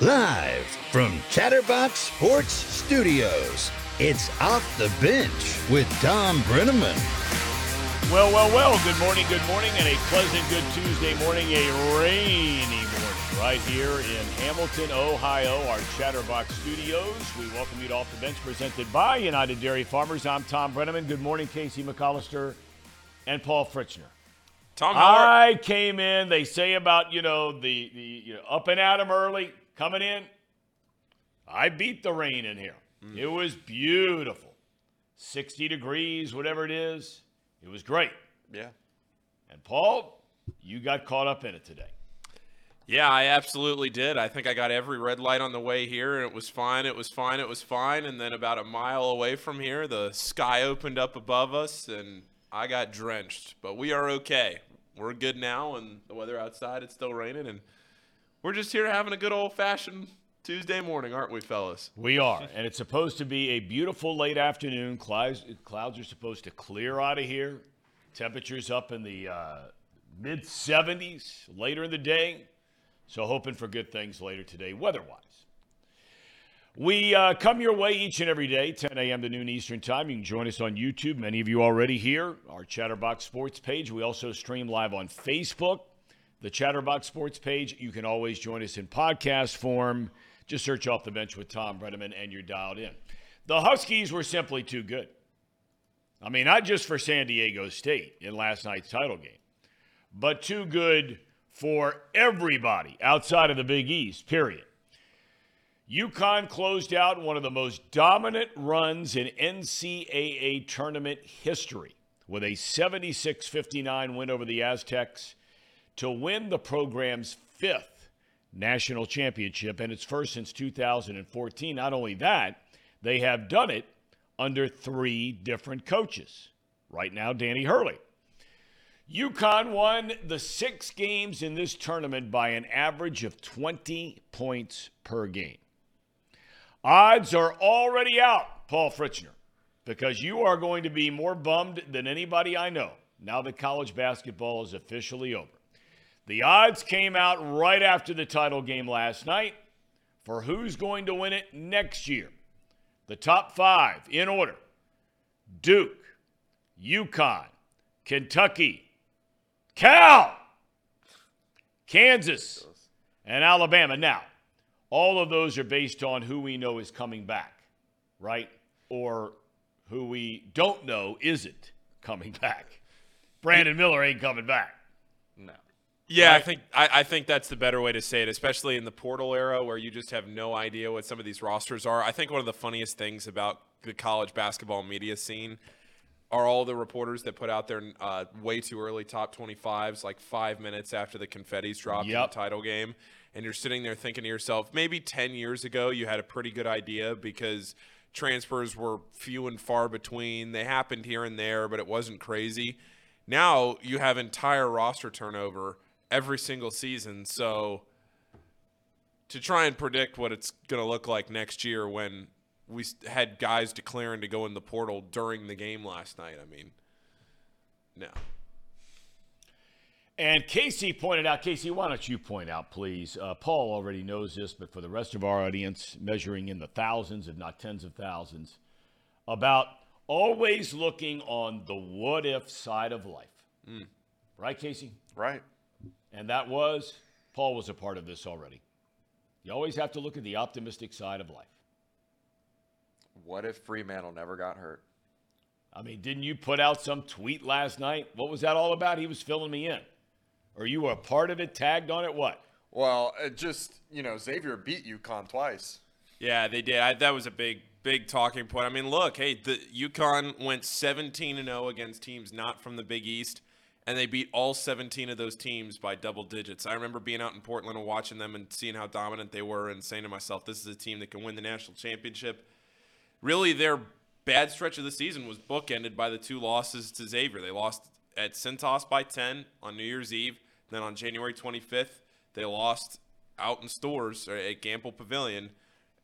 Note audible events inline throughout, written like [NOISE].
Live from Chatterbox Sports Studios, it's Off the Bench with Tom Brennaman. Well, well, well, good morning, good morning, and a pleasant good Tuesday morning, a rainy morning right here in Hamilton, Ohio, our Chatterbox Studios. We welcome you to Off the Bench presented by United Dairy Farmers. I'm Tom Brennaman. Good morning, Casey McAllister and Paul Fritzner. Tom, how I came in. They say about you know the the you know, up and at 'em early coming in. I beat the rain in here. Mm. It was beautiful, sixty degrees, whatever it is. It was great. Yeah. And Paul, you got caught up in it today. Yeah, I absolutely did. I think I got every red light on the way here, and it was fine. It was fine. It was fine. And then about a mile away from here, the sky opened up above us, and I got drenched. But we are okay. We're good now, and the weather outside, it's still raining, and we're just here having a good old fashioned Tuesday morning, aren't we, fellas? We are, and it's supposed to be a beautiful late afternoon. Clouds, clouds are supposed to clear out of here. Temperatures up in the uh, mid 70s later in the day. So hoping for good things later today, weather-wise. We uh, come your way each and every day, 10 a.m. to noon Eastern Time. You can join us on YouTube. Many of you already here. Our Chatterbox Sports page. We also stream live on Facebook. The Chatterbox Sports page. You can always join us in podcast form. Just search off the bench with Tom Brennaman and you're dialed in. The Huskies were simply too good. I mean, not just for San Diego State in last night's title game, but too good for everybody outside of the Big East, period. UConn closed out one of the most dominant runs in NCAA tournament history with a 76 59 win over the Aztecs to win the program's fifth national championship and its first since 2014. Not only that, they have done it under three different coaches. Right now, Danny Hurley. UConn won the six games in this tournament by an average of 20 points per game. Odds are already out, Paul Fritzner, because you are going to be more bummed than anybody I know now that college basketball is officially over. The odds came out right after the title game last night for who's going to win it next year. The top five in order Duke, UConn, Kentucky, Cal, Kansas, and Alabama. Now, all of those are based on who we know is coming back, right? Or who we don't know isn't coming [LAUGHS] back. Brandon Miller ain't coming back. Yeah, Right. I think I, I think that's the better way to say it, especially in the portal era where you just have no idea what some of these rosters are. I think one of the funniest things about the college basketball media scene are all the reporters that put out their uh, way too early top 25s, like five minutes after the confetti's dropped in the title game. And you're sitting there thinking to yourself, maybe 10 years ago you had a pretty good idea because transfers were few and far between. They happened here and there, but it wasn't crazy. Now you have entire roster turnover every single season. So to try and predict what it's going to look like next year when we had guys declaring to go in the portal during the game last night, I mean, no. And Casey pointed out, Casey, why don't you point out, please? Uh, Paul already knows this, but for the rest of our audience, measuring in the thousands, if not tens of thousands, about always looking on the what if side of life. Right, Casey? Right. And that was, Paul was a part of this already. You always have to look at the optimistic side of life. What if Freemantle never got hurt? I mean, didn't you put out some tweet last night? What was that all about? He was filling me in. Or you were a part of it, tagged on it? What? Well, it just, you know, Xavier beat UConn twice. Yeah, they did. I, that was a big, big talking point. I mean, look, hey, the UConn went 17 and 0 against teams not from the Big East, and they beat all 17 of those teams by double digits. I remember being out in Portland and watching them and seeing how dominant they were, and saying to myself, "This is a team that can win the national championship." Really, their bad stretch of the season was bookended by the two losses to Xavier. They lost at Cintas by 10 on New Year's Eve. Then on January 25th, they lost out in Storrs or at Gampel Pavilion.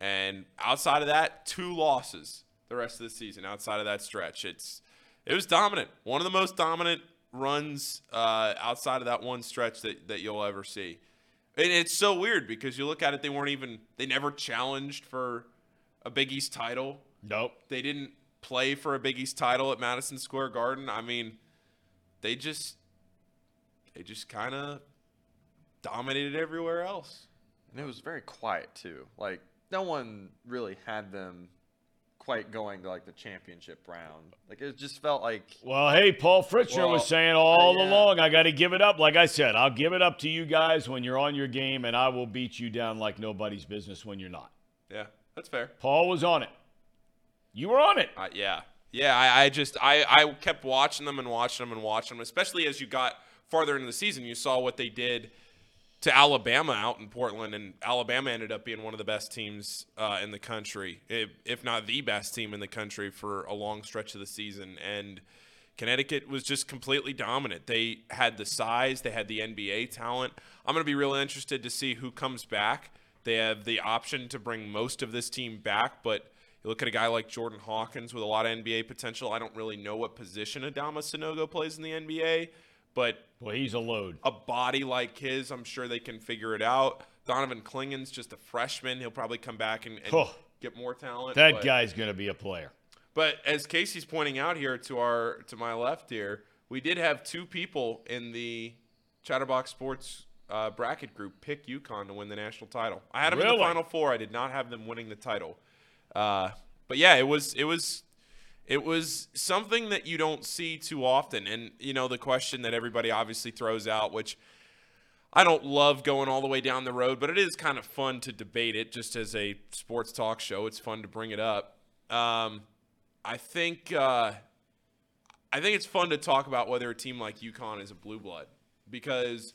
And outside of that, two losses the rest of the season. Outside of that stretch, it's it was dominant. One of the most dominant runs uh, outside of that one stretch that, that you'll ever see. And it's so weird because you look at it, they weren't even, they never challenged for a Big East title. Nope. They didn't play for a Big East title at Madison Square Garden. I mean, they just, they just kind of dominated everywhere else. And it was very quiet too. Like no one really had them quite going to like the championship round. Like it just felt like Well, hey, Paul Fritzner Well, was saying all yeah. along, I got to give it up. Like I said, I'll give it up to you guys when you're on your game, and I will beat you down like nobody's business when you're not. Yeah, that's fair. Paul was on it. You were on it. Uh, yeah, yeah. I, I just I I kept watching them and watching them and watching them, especially as you got farther into the season. You saw what they did to Alabama out in Portland, and Alabama ended up being one of the best teams uh, in the country, if, not the best team in the country for a long stretch of the season. And Connecticut was just completely dominant. They had the size, they had the NBA talent. I'm going to be really interested to see who comes back. They have the option to bring most of this team back, but you look at a guy like Jordan Hawkins with a lot of NBA potential. I don't really know what position Adama Sanogo plays in the NBA, but Well, he's a load. a body like his, I'm sure they can figure it out. Donovan Clingan's just a freshman. He'll probably come back and, and Oh. get more talent. That but- guy's going to be a player. but as Casey's pointing out here to our to my left here, we did have two people in the Chatterbox Sports uh, bracket group pick UConn to win the national title. I had them in the Final Four. I did not have them winning the title. Uh, but yeah, it was it was it was something that you don't see too often. And you know the question that everybody obviously throws out, which I don't love going all the way down the road, but it is kind of fun to debate it just as a sports talk show. It's fun to bring it up. Um, I think uh, I think it's fun to talk about whether a team like UConn is a blue blood because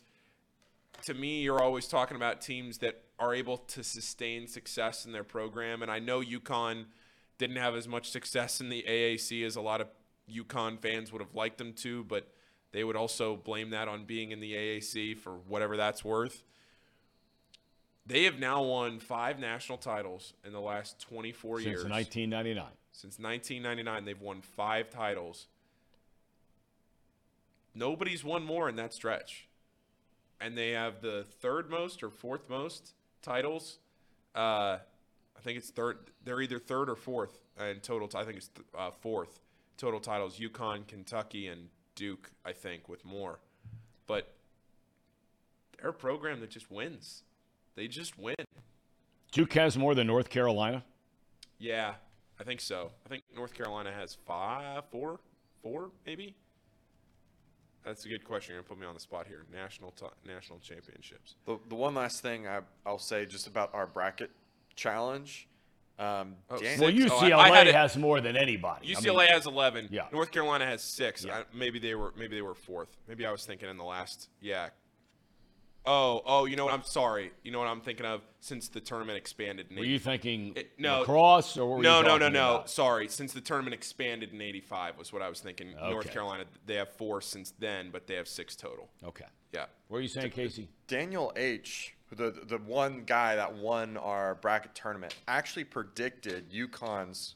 to me, you're always talking about teams that are able to sustain success in their program, and I know UConn didn't have as much success in the AAC as a lot of UConn fans would have liked them to, but they would also blame that on being in the AAC for whatever that's worth. They have now won five national titles in the last 24 Since years. 1999. Since 1999, they've won five titles. Nobody's won more in that stretch. And they have the third most or fourth most titles. Uh, I think it's third. They're either third or fourth in total. I think it's th- uh, fourth total titles. UConn, Kentucky, and Duke. I think with more, but they're a program that just wins. They just win. Duke has more than North Carolina. Yeah, I think so. I think North Carolina has five, four, four, maybe. That's a good question. You're gonna put me on the spot here. National t- national championships. the, the one last thing I, I'll say just about our bracket challenge. Um, Oh, Dan- Well, Six. Oh, I- UCLA I had it- has more than anybody. I mean, UCLA has 11. Yeah. North Carolina has six. Yeah. I, maybe they were maybe they were fourth. Maybe I was thinking in the last. Yeah. Oh, oh, you know what? I'm sorry. You know what I'm thinking of since the tournament expanded. In were you thinking It- no. lacrosse or were no, you no, no, talking no. about? Sorry. Since the tournament expanded in '85 was what I was thinking. North Carolina, they have four since then, but they have six total. Okay. Yeah. What are you saying, Casey? Daniel H, the the one guy that won our bracket tournament, actually predicted UConn's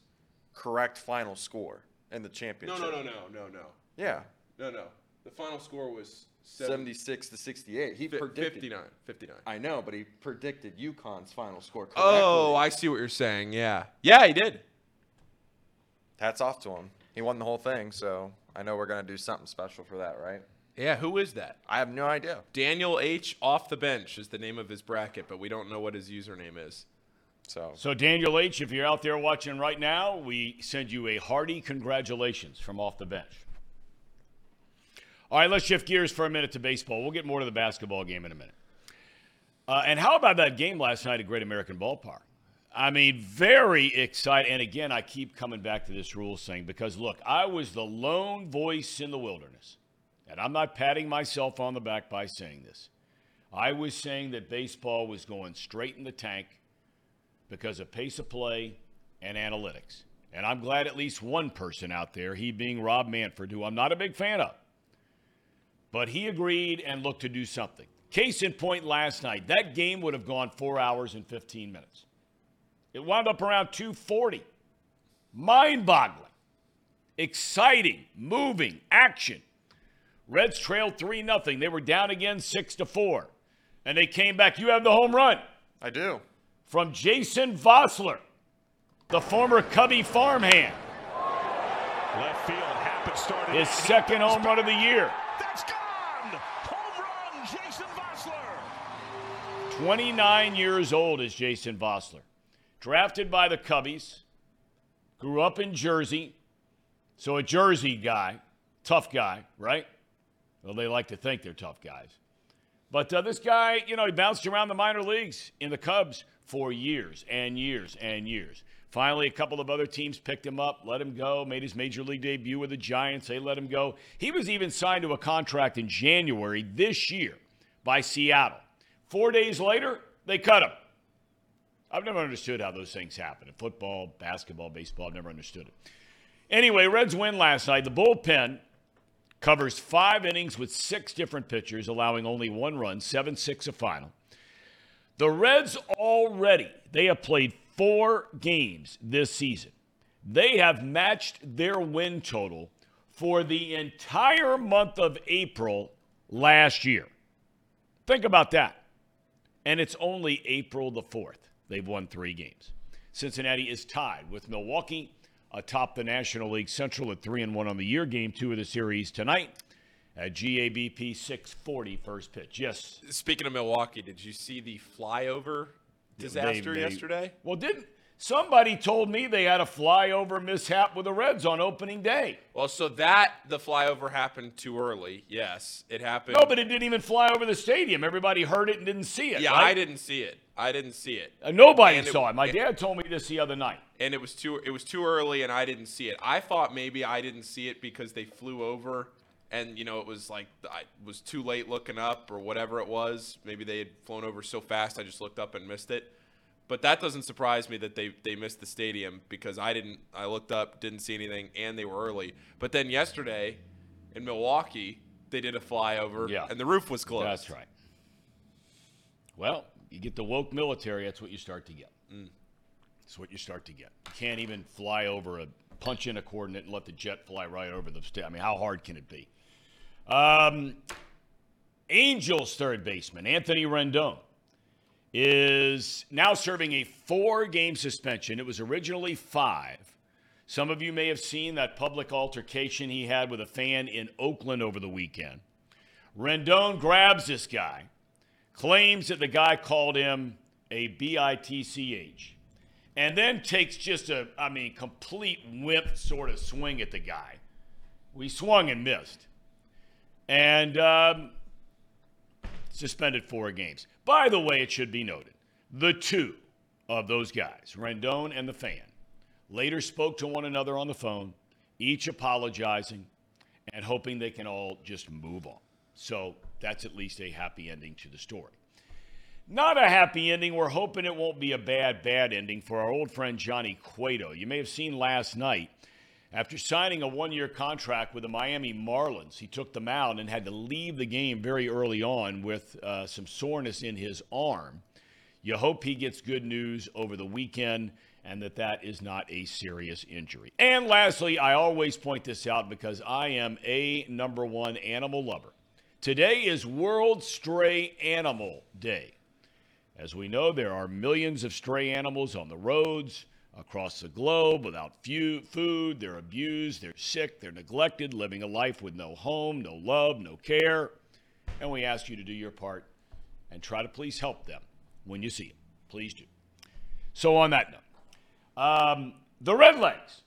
correct final score in the championship. no, no, no, no, no, no. Yeah, no, no. The final score was 76 to 68. He Fi- predicted. 59. 59. I know, but he predicted UConn's final score correctly. Oh, I see what you're saying. Yeah. Yeah, he did. Hats off to him. He won the whole thing, so I know we're gonna do something special for that, right? Yeah, who is that? I have no idea. Daniel H. off the bench is the name of his bracket, but we don't know what his username is. So So, Daniel H., if you're out there watching right now, we send you a hearty congratulations from off the bench. All right, let's shift gears for a minute to baseball. We'll get more to the basketball game in a minute. Uh, and how about that game last night at Great American Ballpark? I mean, very excited. And again, I keep coming back to this rule thing because, look, I was the lone voice in the wilderness. And I'm not patting myself on the back by saying this. I was saying that baseball was going straight in the tank because of pace of play and analytics. And I'm glad at least one person out there, he being Rob Manfred, who I'm not a big fan of, but he agreed and looked to do something. Case in point last night, that game would have gone four hours and 15 minutes. It wound up around 240. Mind boggling, exciting, moving, action. Reds trailed 3 0. They were down again 6 to 4. and they came back. You have the home run I do. from Jason Vosler, the former Cubby farmhand. Left field, Happen started. His second home run of the year. That's gone. Home run, Jason Vosler. 29 years old is Jason Vosler. Drafted by the Cubbies, grew up in Jersey, so a Jersey guy, tough guy, right? Well, they like to think they're tough guys. But uh, this guy, you know, he bounced around the minor leagues in the Cubs for years and years and years. Finally, a couple of other teams picked him up, let him go, made his major league debut with the Giants. They let him go. He was even signed to a contract in January this year by Seattle. Four days later, they cut him. I've never understood how those things happen in football, basketball, baseball. I've never understood it. Anyway, Reds win last night. The bullpen covers five innings with six different pitchers, allowing only one run, 7 6 a final. The Reds already, they have played four games this season. They have matched their win total for the entire month of April last year. Think about that. And it's only April the 4th. They've won three games. Cincinnati is tied with Milwaukee atop the National League Central at 3 and 1 on the year. Game two of the series tonight at GABP 640 first pitch. Yes. Speaking of Milwaukee, did you see the flyover disaster They- they- yesterday? Well, didn't somebody told me they had a flyover mishap with the Reds on opening day? Well, so that the flyover happened too early. Yes, it happened. No, but it didn't even fly over the stadium. Everybody heard it and didn't see it. yeah, right? I didn't see it. I didn't see it. Uh, nobody And it- saw it. My it- dad told me this the other night. and it was too it was too early and I didn't see it. I thought maybe I didn't see it because they flew over and you know it was like I was too late looking up or whatever it was. Maybe they had flown over so fast I just looked up and missed it. But that doesn't surprise me that they they missed the stadium because I didn't I looked up, didn't see anything and they were early. But then yesterday in Milwaukee, they did a flyover Yeah. and the roof was closed. That's right. Well, you get the woke military, that's what you start to get. That's what you start to get. You can't even fly over a punch in a coordinate and let the jet fly right over the sta I mean, how hard can it be? Um, Angels third baseman Anthony Rendon is now serving a four game suspension. It was originally five. Some of you may have seen that public altercation he had with a fan in Oakland over the weekend. Rendon grabs this guy, claims that the guy called him a bitch, and then takes just a, I mean, complete wimp sort of swing at the guy. We swung and missed. And um, suspended four games. By the way, it should be noted the two of those guys, Rendon and the fan, later spoke to one another on the phone, each apologizing and hoping they can all just move on. So that's at least a happy ending to the story. Not a happy ending. We're hoping it won't be a bad, bad ending for our old friend Johnny Cueto. You may have seen last night, after signing a one year contract with the Miami Marlins, he took the mound and had to leave the game very early on with uh, some soreness in his arm. You hope he gets good news over the weekend and that that is not a serious injury. And lastly, I always point this out because I am a number one animal lover. Today is World Stray Animal Day. As we know, there are millions of stray animals on the roads across the globe without food. They're abused, they're sick, they're neglected, living a life with no home, no love, no care. And we ask you to do your part and try to please help them when you see them. Please do. So, on that note, um, the Redlegs.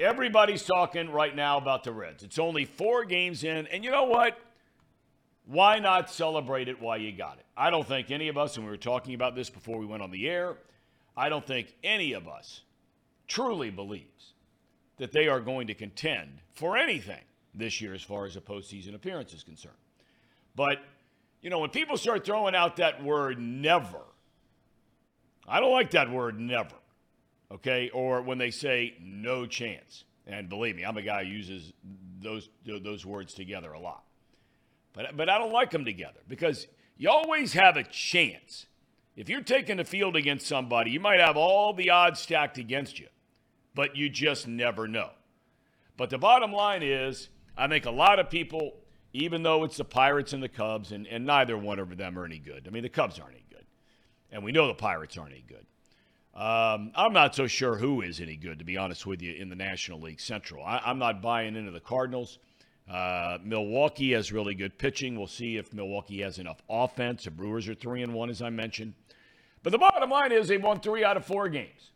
Everybody's talking right now about the Reds. It's only four games in, and you know what? Why not celebrate it while you got it? I don't think any of us, and we were talking about this before we went on the air, I don't think any of us truly believes that they are going to contend for anything this year as far as a postseason appearance is concerned. But, you know, when people start throwing out that word never, I don't like that word never, okay? Or when they say no chance. And believe me, I'm a guy who uses those, those words together a lot. But, but I don't like them together because you always have a chance. If you're taking the field against somebody, you might have all the odds stacked against you, but you just never know. But the bottom line is, I think a lot of people, even though it's the Pirates and the Cubs, and, and neither one of them are any good. I mean, the Cubs aren't any good, and we know the Pirates aren't any good. Um, I'm not so sure who is any good, to be honest with you, in the National League Central. I, I'm not buying into the Cardinals. Uh, Milwaukee has really good pitching. We'll see if Milwaukee has enough offense. The Brewers are three and one, as I mentioned. But the bottom line is they won three out of four games,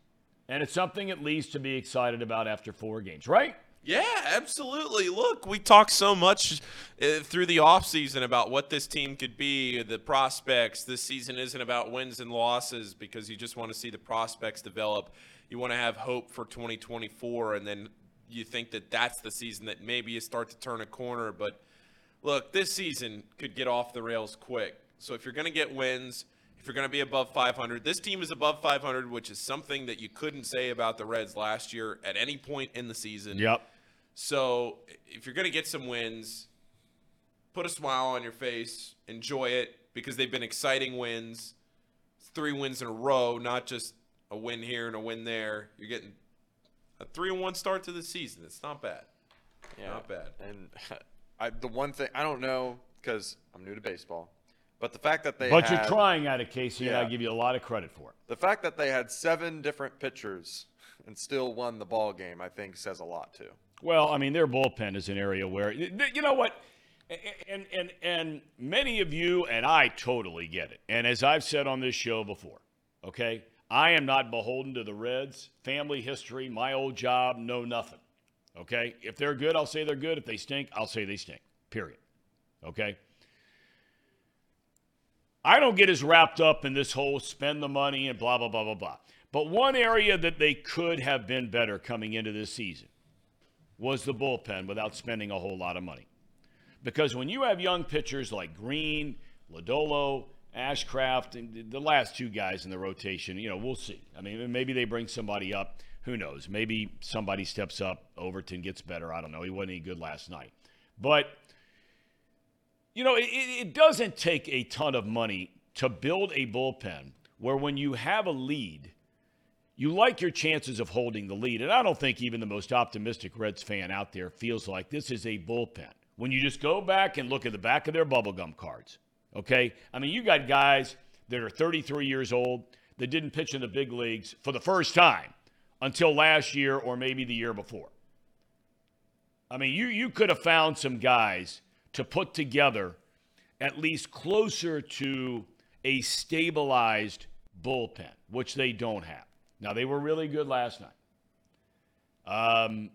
and it's something at least to be excited about after four games, right? Yeah, absolutely. Look, we talked so much uh, through the offseason about what this team could be, the prospects. This season isn't about wins and losses because you just want to see the prospects develop. You want to have hope for 2024, and then you think that that's the season that maybe you start to turn a corner. But look, this season could get off the rails quick. So if you're going to get wins, if you're going to be above 500, this team is above 500, which is something that you couldn't say about the Reds last year at any point in the season. Yep. So if you're going to get some wins, put a smile on your face, enjoy it because they've been exciting wins. It's three wins in a row, not just a win here and a win there. You're getting a three and one start to the season. It's not bad. Yeah. Not bad. And [LAUGHS] I, the one thing I don't know because I'm new to baseball, but the fact that they But had, you're trying at it, Casey, and I give you a lot of credit for it. the fact that they had seven different pitchers and still won the ball game, I think says a lot too. Well, I mean, their bullpen is an area where you know what, and and and many of you and I totally get it. And as I've said on this show before, okay, I am not beholden to the Reds. Family history, my old job, no nothing. Okay, if they're good, I'll say they're good. If they stink, I'll say they stink. Period. Okay. I don't get as wrapped up in this whole spend the money and blah blah blah blah blah. But one area that they could have been better coming into this season was the bullpen without spending a whole lot of money. Because when you have young pitchers like Greene, Lodolo, Ashcraft, and the last two guys in the rotation, you know, we'll see. I mean, maybe they bring somebody up. Who knows? Maybe somebody steps up. Overton gets better. I don't know. He wasn't any good last night. But, you know, it, it doesn't take a ton of money to build a bullpen where when you have a lead, you like your chances of holding the lead. And I don't think even the most optimistic Reds fan out there feels like this is a bullpen. When you just go back and look at the back of their bubblegum cards, okay? I mean, you got guys that are 33 years old that didn't pitch in the big leagues for the first time until last year or maybe the year before. I mean, you, you could have found some guys to put together at least closer to a stabilized bullpen, which they don't have. Now, they were really good last night. Um,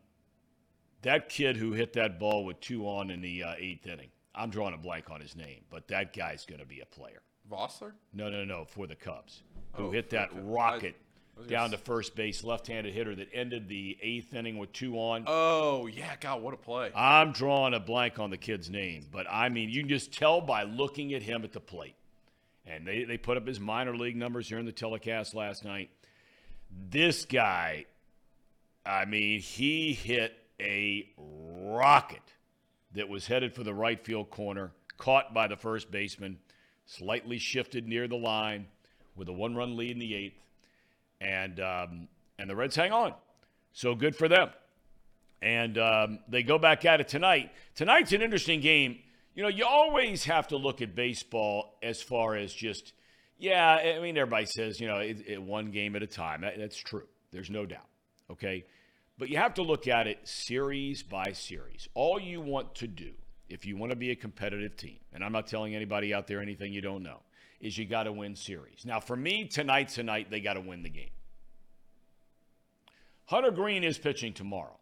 that kid who hit that ball with two on in the uh, eighth inning, I'm drawing a blank on his name, but that guy's going to be a player. Vosler? No, no, no, for the Cubs, who Oh, hit that rocket I down to first base, left-handed hitter that ended the eighth inning with two on. Oh, yeah. God, what a play. I'm drawing a blank on the kid's name, but I mean, you can just tell by looking at him at the plate. And they, they put up his minor league numbers here in the telecast last night. This guy, I mean, he hit a rocket that was headed for the right field corner, caught by the first baseman, slightly shifted near the line with a one run lead in the eighth. And, um, and the Reds hang on. So good for them and um, they go back at it tonight. Tonight's an interesting game. You know, you always have to look at baseball as far as just, yeah, I mean, everybody says, you know, it, it one game at a time. That, that's true. There's no doubt. Okay. But you have to look at it series by series. All you want to do, if you want to be a competitive team, and I'm not telling anybody out there anything you don't know, is you got to win series. Now, for me, tonight's a night they got to win the game. Hunter Greene is pitching tomorrow.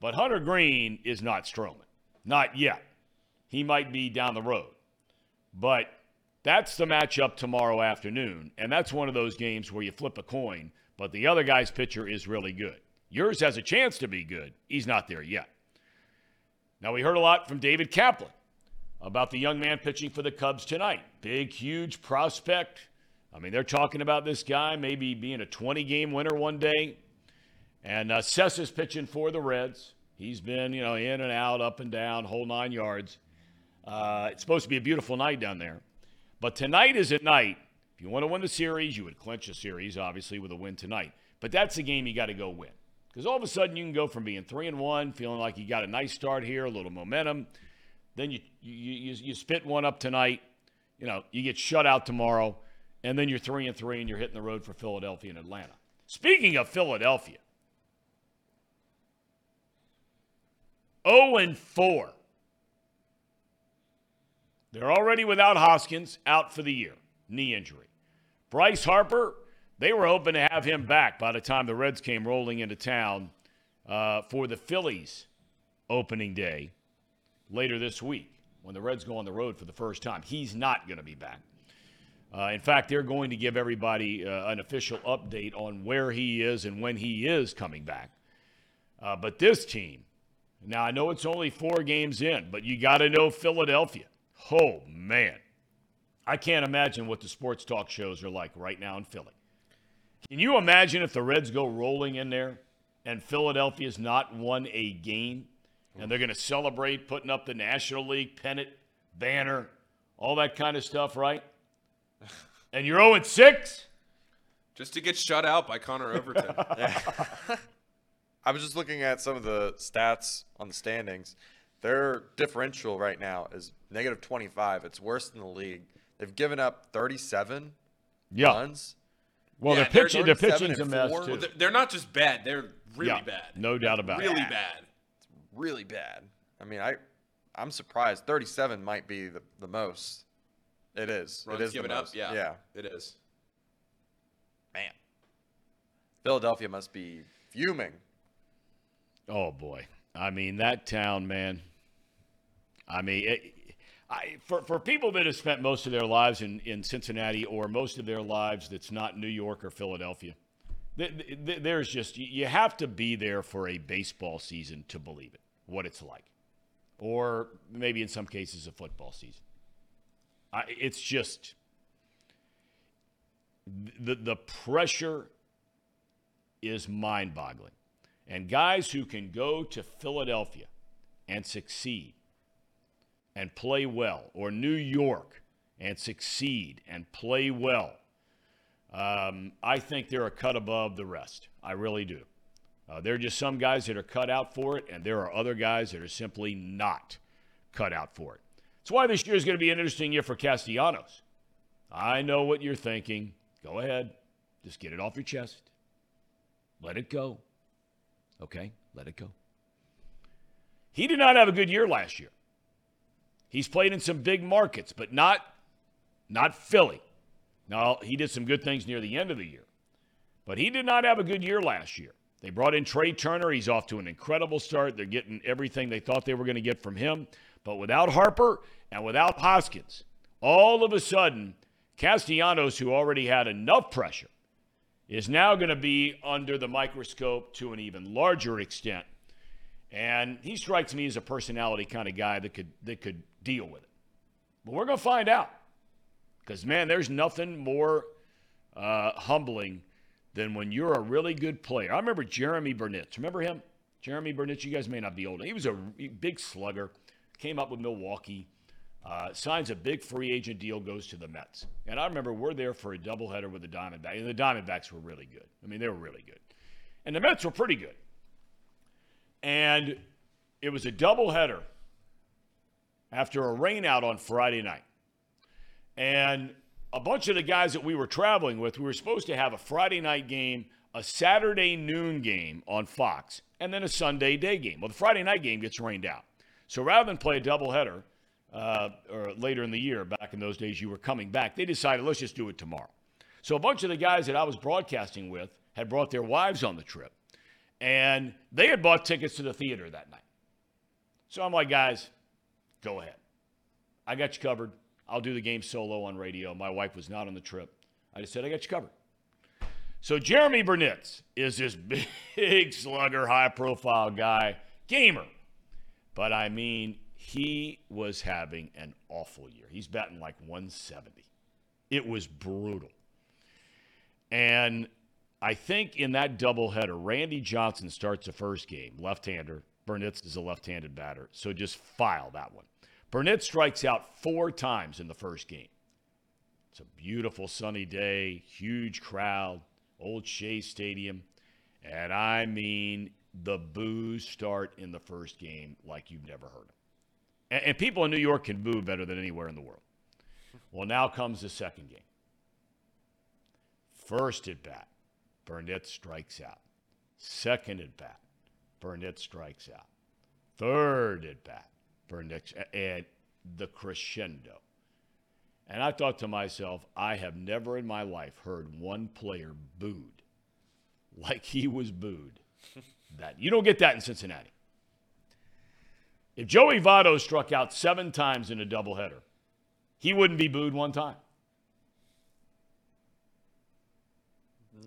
But Hunter Greene is not Stroman. Not yet. He might be down the road. But that's the matchup tomorrow afternoon. And that's one of those games where you flip a coin, but the other guy's pitcher is really good. Yours has a chance to be good. He's not there yet. Now, we heard a lot from David Kaplan about the young man pitching for the Cubs tonight. Big, huge prospect. I mean, they're talking about this guy maybe being a 20 game winner one day. And uh, Sess is pitching for the Reds. He's been, you know, in and out, up and down, whole nine yards. Uh, it's supposed to be a beautiful night down there. But tonight is at night. If you want to win the series, you would clinch a series, obviously, with a win tonight. But that's the game you got to go win. Because all of a sudden you can go from being three and one, feeling like you got a nice start here, a little momentum. Then you, you, you, you spit one up tonight. You know, you get shut out tomorrow, and then you're three and three, and you're hitting the road for Philadelphia and Atlanta. Speaking of Philadelphia, 0 and 4. They're already without Hoskins, out for the year, knee injury. Bryce Harper, they were hoping to have him back by the time the Reds came rolling into town uh, for the Phillies opening day later this week when the Reds go on the road for the first time. He's not going to be back. Uh, in fact, they're going to give everybody uh, an official update on where he is and when he is coming back. Uh, but this team, now I know it's only four games in, but you got to know Philadelphia. Oh, man. I can't imagine what the sports talk shows are like right now in Philly. Can you imagine if the Reds go rolling in there and Philadelphia's not won a game and they're going to celebrate putting up the National League pennant, banner, all that kind of stuff, right? [LAUGHS] And you're 0 6? Just to get shut out by Connor Overton. [LAUGHS] [LAUGHS] I was just looking at some of the stats on the standings. Their differential right now is negative 25. It's worse than the league. They've given up 37 Yeah. runs. Well, Yeah, their they're pitching, their 37 pitching's a mess too. They're- They're not just bad, they're really Yeah, bad. No doubt about Really it. Really bad. Really bad. I mean, I, I'm surprised. 37 might be the, the most. It is. Runs it is given up, yeah. Yeah. It is. Man. Philadelphia must be fuming. Oh boy, I mean that town, man. I mean, it, I, for for people that have spent most of their lives in in Cincinnati or most of their lives that's not New York or Philadelphia, th- th- there's just you- you have to be there for a baseball season to believe it, what it's like, or maybe in some cases a football season. I, it's just the the pressure is mind-boggling. And guys who can go to Philadelphia and succeed and play well, or New York and succeed and play well, um, I think they're a cut above the rest. I really do. Uh, there are just some guys that are cut out for it, and there are other guys that are simply not cut out for it. That's why this year is going to be an interesting year for Castellanos. I know what you're thinking. Go ahead. Just get it off your chest. Let it go. Okay? Let it go. He did not have a good year last year. He's played in some big markets, but not not Philly. Now, he did some good things near the end of the year. But he did not have a good year last year. They brought in Trea Turner. He's off to an incredible start. They're getting everything they thought they were going to get from him. But without Harper and without Hoskins, all of a sudden, Castellanos, who already had enough pressure, is now going to be under the microscope to an even larger extent. And he strikes me as a personality kind of guy that could that could deal with it. But we're going to find out. Because man, there's nothing more uh, humbling than when you're a really good player. I remember Jeremy Burnitz. Remember him? Jeremy Burnitz. You guys may not be old. He was a big slugger. Came up with Milwaukee. Uh, signs a big free agent deal, goes to the Mets. And I remember we're there for a doubleheader with the Diamondbacks. And the Diamondbacks were really good. I mean, they were really good. And the Mets were pretty good. And it was a doubleheader after a rainout on Friday night. And a bunch of the guys that we were traveling with, we were supposed to have a Friday night game, a Saturday noon game on Fox, and then a Sunday day game. Well, the Friday night game gets rained out. So rather than play a doubleheader, uh, or later in the year, back in those days, you were coming back. They decided, let's just do it tomorrow. So a bunch of the guys that I was broadcasting with had brought their wives on the trip, and they had bought tickets to the theater that night. So I'm like, guys, go ahead. I got you covered. I'll do the game solo on radio. My wife was not on the trip. I just said, I got you covered. So Jeremy Burnitz is this [LAUGHS] big slugger, high profile guy, gamer. But I mean, he was having an awful year. He's batting like 170. It was brutal. And I think in that doubleheader, Randy Johnson starts the first game, left hander. Burnitz is a left handed batter. So just file that one. Burnitz strikes out four times in the first game. It's a beautiful sunny day, huge crowd, old Shea Stadium. And I mean, the boos start in the first game like you've never heard. And, and people in New York can boo better than anywhere in the world. Well, now comes the second game. First at bat, Burnitz strikes out. Second at bat, Burnitz strikes out. Third at bat, Burnitz, and the crescendo. And I thought to myself, I have never in my life heard one player booed like he was booed. that you don't get that in Cincinnati. If Joey Votto struck out seven times in a doubleheader, he wouldn't be booed one time.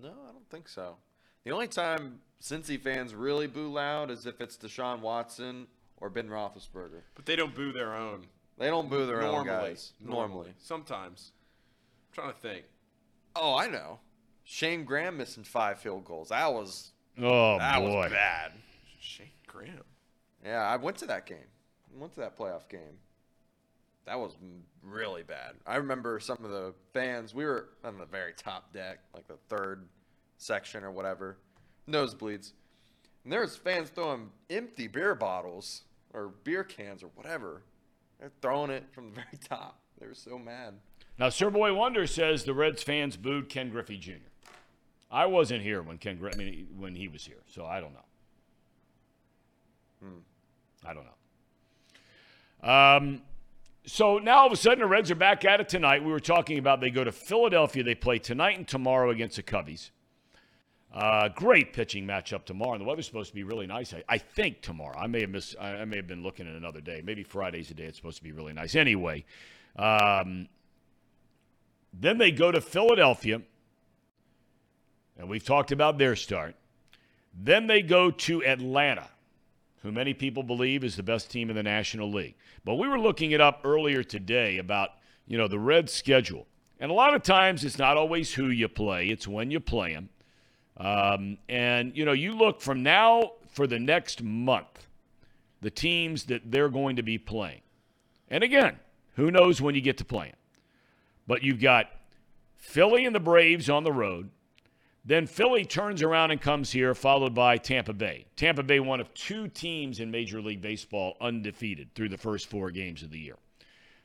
No, I don't think so. The only time Cincy fans really boo loud is if it's Deshaun Watson or Ben Roethlisberger. But they don't boo their own. They don't boo their normally, own guys. Normally. Sometimes. I'm trying to think. Oh, I know. Shayne Graham missing five field goals. That was Oh that boy. was bad. Shayne Graham. Yeah, I went to that game. I went to that playoff game. That was really bad. I remember some of the fans. We were on the very top deck, like the third section or whatever, nosebleeds. And there was fans throwing empty beer bottles or beer cans or whatever. They're throwing it from the [LAUGHS] very top. They were so mad. Now, Sir Boy Wonder says the Reds fans booed Ken Griffey Jr. I wasn't here when Ken Gri- I mean, when he was here, so I don't know. I don't know. Um, so now all of a sudden the Reds are back at it tonight. We were talking about they go to Philadelphia. They play tonight and tomorrow against the Cubbies. Uh, great pitching matchup tomorrow, and the weather's supposed to be really nice. I, I think tomorrow. I may have missed. I, I may have been looking at another day. Maybe Friday's a day it's supposed to be really nice. Anyway, um, then they go to Philadelphia, and we've talked about their start. Then they go to Atlanta, who many people believe is the best team in the National League. But we were looking it up earlier today about you know the Reds' schedule, and a lot of times it's not always who you play; it's when you play them. Um, and you know, you look from now for the next month, the teams that they're going to be playing. And again, who knows when you get to playing? But you've got Philly and the Braves on the road. Then Philly turns around and comes here, followed by Tampa Bay. Tampa Bay, one of two teams in Major League Baseball undefeated through the first four games of the year.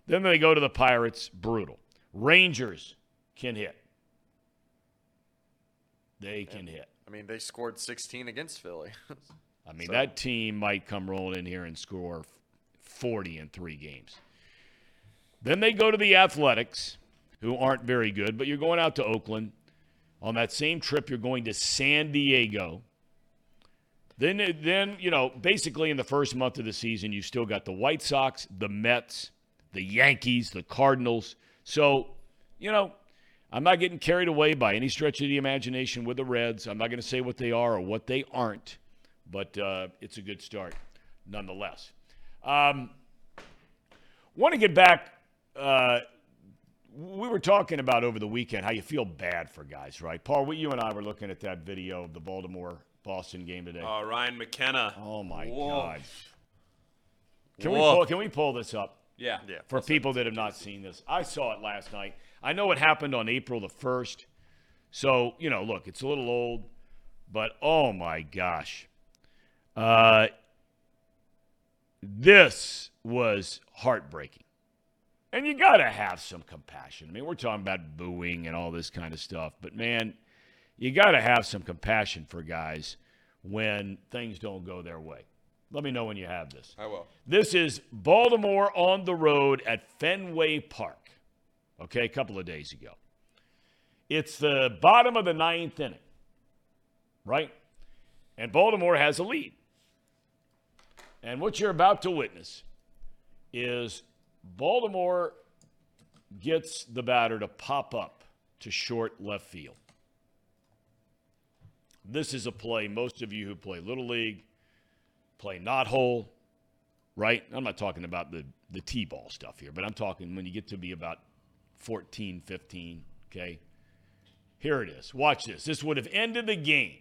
Then they go to the Pirates, brutal. Rangers can hit. They can hit. I mean, they scored 16 against Philly. [LAUGHS] I mean, So- that team might come rolling in here and score 40 in three games. Then they go to the Athletics, who aren't very good, but you're going out to Oakland. On that same trip, you're going to San Diego. Then, then you know, basically in the first month of the season, you still got the White Sox, the Mets, the Yankees, the Cardinals. So, you know, I'm not getting carried away by any stretch of the imagination with the Reds. I'm not going to say what they are or what they aren't, but uh, it's a good start nonetheless. Um, Want to get back. Uh, we were talking about over the weekend how you feel bad for guys, right? Paul, we, you and I were looking at that video of the Baltimore Boston game today. Oh, Ryan McKenna. oh my Whoa. God! Can we pull, can we pull this up? Yeah. yeah. for people that have not seen this. I saw it last night. I know it happened on April the 1st. So, you know, look, it's a little old, but oh my gosh. Uh, this was heartbreaking. And you got to have some compassion. I mean, we're talking about booing and all this kind of stuff, but man, you got to have some compassion for guys when things don't go their way. Let me know when you have this. I will. This is Baltimore on the road at Fenway Park, okay, a couple of days ago. It's the bottom of the ninth inning, right? And Baltimore has a lead. And what you're about to witness is Baltimore gets the batter to pop up to short left field. This is a play most of you who play Little League play not hole, right? I'm not talking about the, the T ball stuff here, but I'm talking when you get to be about 14, 15, okay? Here it is. Watch this. This would have ended the game.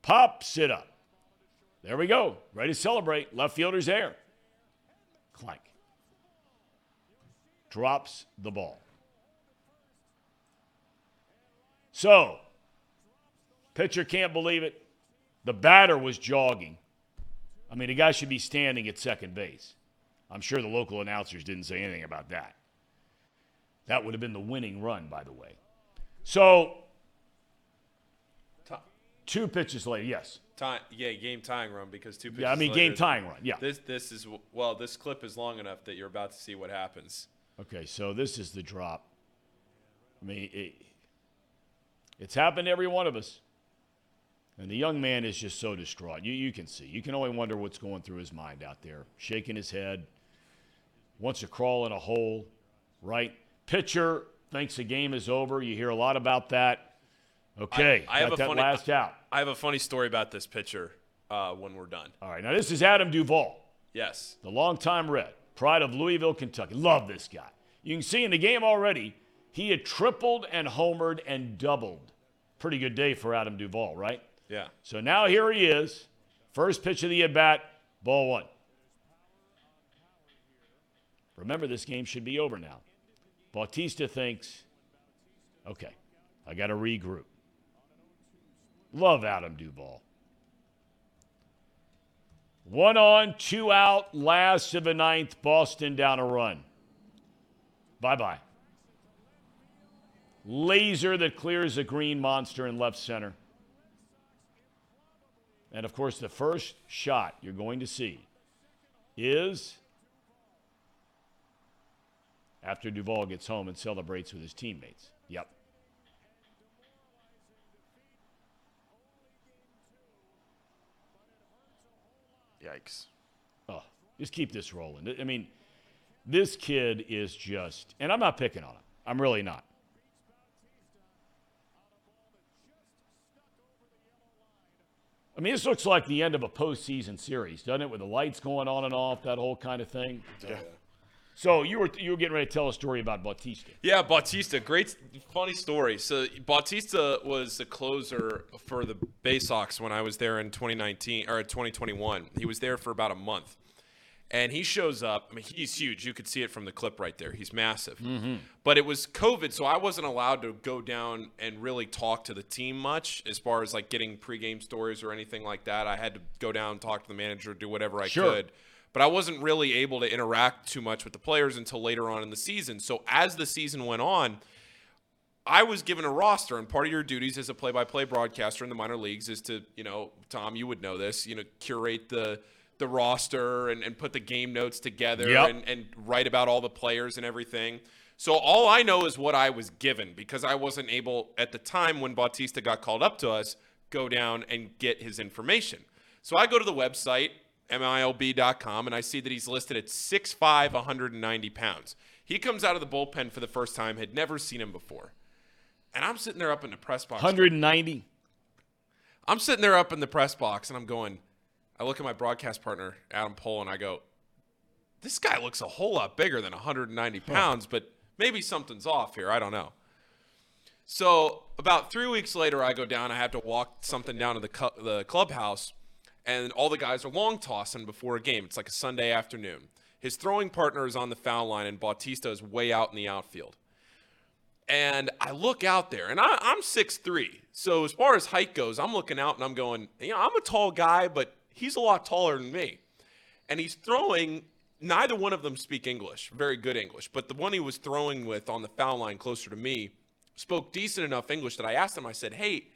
Pop, sit up. There we go. Ready to celebrate. Left fielder's there. Clank. Drops the ball. So, pitcher can't believe it. The batter was jogging. I mean, the guy should be standing at second base. I'm sure the local announcers didn't say anything about that. That would have been the winning run, by the way. So, two pitches later, yes. Time, yeah, game tying run because two. pitches. Yeah, I mean, later, game tying run, yeah. This this is well, this clip is long enough that you're about to see what happens. Okay, so this is the drop. I mean, it, it's happened to every one of us. And the young man is just so distraught. You, you can see. You can only wonder what's going through his mind out there. Shaking his head, wants to crawl in a hole, right? Pitcher thinks the game is over. You hear a lot about that. Okay, I have got a that funny- last out. I have a funny story about this pitcher uh, when we're done. All right, now this is Adam Duvall. Yes. the longtime Red, pride of Louisville, Kentucky. Love this guy. You can see in the game already, he had tripled and homered and doubled. Pretty good day for Adam Duvall, right? Yeah. So now here he is. First pitch of the at bat, ball one. Remember, this game should be over now. Bautista thinks, okay, I got to regroup. Love Adam Duvall. One on, two out, last of the ninth. Boston down a run. Bye bye. Laser that clears a green monster in left center. And of course, the first shot you're going to see is after Duvall gets home and celebrates with his teammates. Yep. Yikes. Oh, just keep this rolling. I mean, this kid is just, and I'm not picking on him. I'm really not. I mean, this looks like the end of a postseason series, doesn't it? With the lights going on and off, that whole kind of thing. Yeah. So you were you were getting ready to tell a story about Bautista. Yeah, Bautista, great, funny story. So Bautista was the closer for the Bay Sox when I was there in 2019 or 2021. He was there for about a month, and he shows up. I mean, he's huge. You could see it from the clip right there. He's massive. Mm-hmm. But it was COVID, so I wasn't allowed to go down and really talk to the team much as far as like getting pregame stories or anything like that. I had to go down, talk to the manager, do whatever I Sure. could but I wasn't really able to interact too much with the players until later on in the season. So as the season went on, I was given a roster, and part of your duties as a play-by-play broadcaster in the minor leagues is to, you know, Tom, you would know this, you know, curate the the roster and, and put the game notes together Yep. and, and write about all the players and everything. So all I know is what I was given because I wasn't able at the time when Bautista got called up to us go down and get his information. So I go to the website milb.com and I see that he's listed at 6'5", 190 pounds. He comes out of the bullpen for the first time, had never seen him before. And I'm sitting there up in the press box. 190. I'm sitting there up in the press box and I'm going, I look at my broadcast partner, Adam Pohl, and I go, this guy looks a whole lot bigger than 190 pounds, but maybe something's off here. I don't know. So about three weeks later, I go down. I have to walk something down to the, cu- the clubhouse, and all the guys are long tossing before a game. It's like a Sunday afternoon. His throwing partner is on the foul line, and Bautista is way out in the outfield. And I look out there, and I, I'm 6'3. So as far as height goes, I'm looking out and I'm going, you know, I'm a tall guy, but he's a lot taller than me. And he's throwing, neither one of them speak English, very good English, but the one he was throwing with on the foul line closer to me spoke decent enough English that I asked him, I said, hey,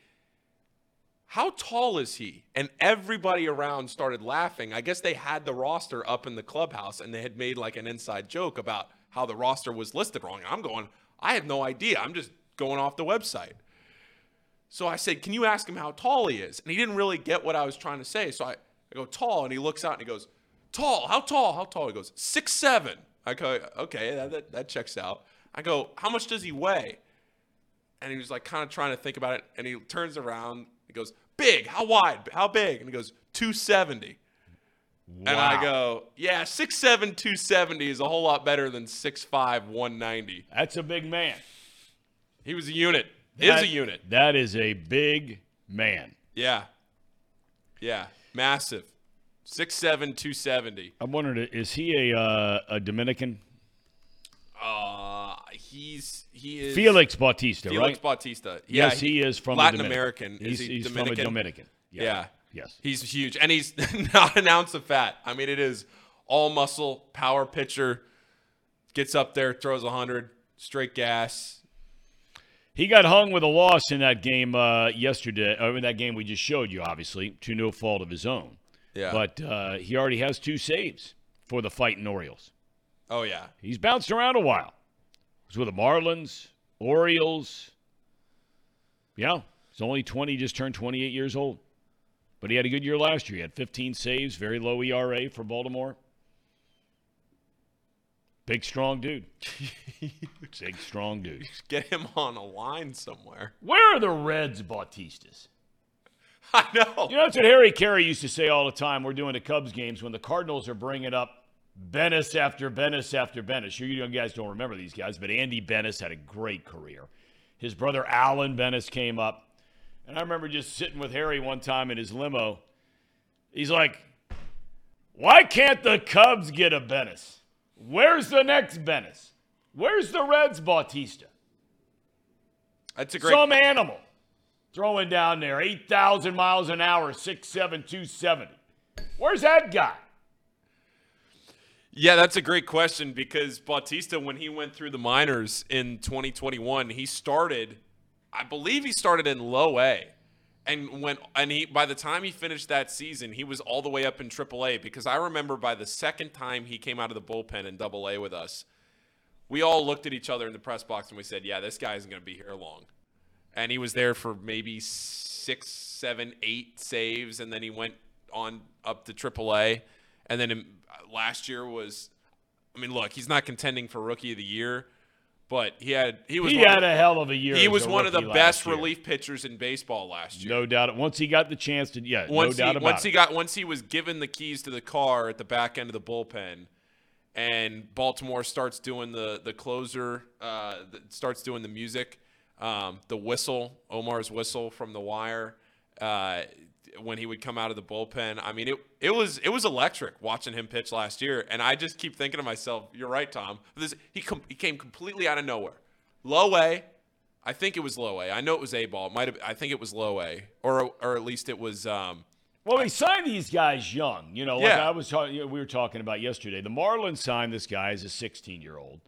how tall is he? And everybody around started laughing. I guess they had the roster up in the clubhouse and they had made like an inside joke about how the roster was listed wrong. I'm going, I have no idea. I'm just going off the website. So I said, Can you ask him how tall he is? And he didn't really get what I was trying to say. So I, I go, Tall. And he looks out and he goes, Tall. How tall? How tall? He goes, Six, seven. I go, Okay, that, that, that checks out. I go, How much does he weigh? And he was like kind of trying to think about it. And he turns around. Goes, Big. How wide? How big? And he goes, 270. And I go, Yeah, 6'7, 270 is a whole lot better than 6'5, 190. That's a big man. He was a unit. is a unit. That is a big man. Yeah. Yeah. Massive. 6'7, 270. I'm wondering, is he a uh, a Dominican? Uh he's he is Felix Bautista, Felix right? Bautista. Yeah, yes, he is from Latin Dominican. American. He's, he he's Dominican? from a Dominican. Yeah. Yes. He's huge. And he's [LAUGHS] not an ounce of fat. I mean, it is all muscle, power pitcher. Gets up there, throws 100, straight gas. He got hung with a loss in that game uh, yesterday, or in that game we just showed you, obviously, to no fault of his own. Yeah. But uh, he already has two saves for the fighting Orioles. oh yeah. He's bounced around a while. Was with the Marlins, Orioles. Yeah, he's only 20, just turned 28 years old. But he had a good year last year. He had 15 saves, very low ERA for Baltimore. Big, strong dude. [LAUGHS] Big, strong dude. Get him on a line somewhere. Where are the Reds Bautistas? [LAUGHS] I know. You know, that's what Harry Caray used to say all the time. We're doing the Cubs games when the Cardinals are bringing up Benes after Benes after Benes. Sure, you guys don't remember these guys, but Andy Benes had a great career. His brother Alan Benes came up, and I remember just sitting with Harry one time in his limo. He's like, "Why can't the Cubs get a Benes? Where's the next Benes? Where's the Reds Bautista? That's a great. Some animal throwing down there, 8,000 miles an hour, 6'7, 270. Where's that guy? Yeah, that's a great question because Bautista, when he went through the minors in 2021, he started, I believe he started in low A. And when and he by the time he finished that season, he was all the way up in Triple A because I remember by the second time he came out of the bullpen in Double A with us, we all looked at each other in the press box and we said, "Yeah, this guy isn't going to be here long." And he was there for maybe six, seven, eight saves, and then he went on up to Triple A. And then in, last year was, I mean, look, he's not contending for Rookie of the Year, but he had he was He had of, a hell of a year. he was one of the best year. relief pitchers in baseball last year. No doubt. Once he got the chance to, yeah, once no doubt he, about once it. he got once he was given the keys to the car at the back end of the bullpen, and Baltimore starts doing the the closer, uh, starts doing the music, um, the whistle, Omar's whistle from the wire. Uh, when he would come out of the bullpen, I mean it it was it was electric watching him pitch last year, and I just keep thinking to myself, "You're right, Tom. This he com- he came completely out of nowhere, low A, I think it was low A. I know it was A ball. Might have. I think it was low A, or or at least it was. Um, Well, he signed these guys young. You know, like Yeah. I was talking, we were talking about yesterday. The Marlins signed this guy as a 16 year old.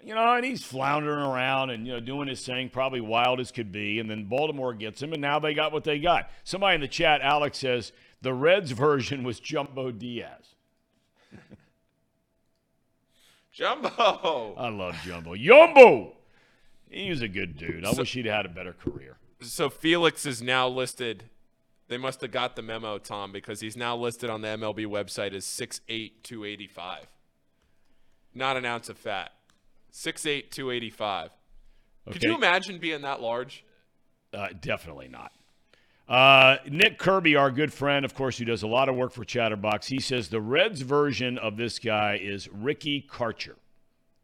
You know, and he's floundering around and you know doing his thing, probably wild as could be. And then Baltimore gets him, and now they got what they got. Somebody in the chat, Alex says the Reds version was Jumbo Diaz. [LAUGHS] Jumbo. I love Jumbo. Jumbo. He was a good dude. I wish he'd had a better career. So Felix is now listed. They must have got the memo, Tom, because he's now listed on the MLB website as 6'8", 285. Not an ounce of fat. 6'8", 285. Could you imagine being that large? Uh, definitely not. Uh, Nick Kirby, our good friend, of course, who does a lot of work for Chatterbox, he says the Reds version of this guy is Ricky Karcher.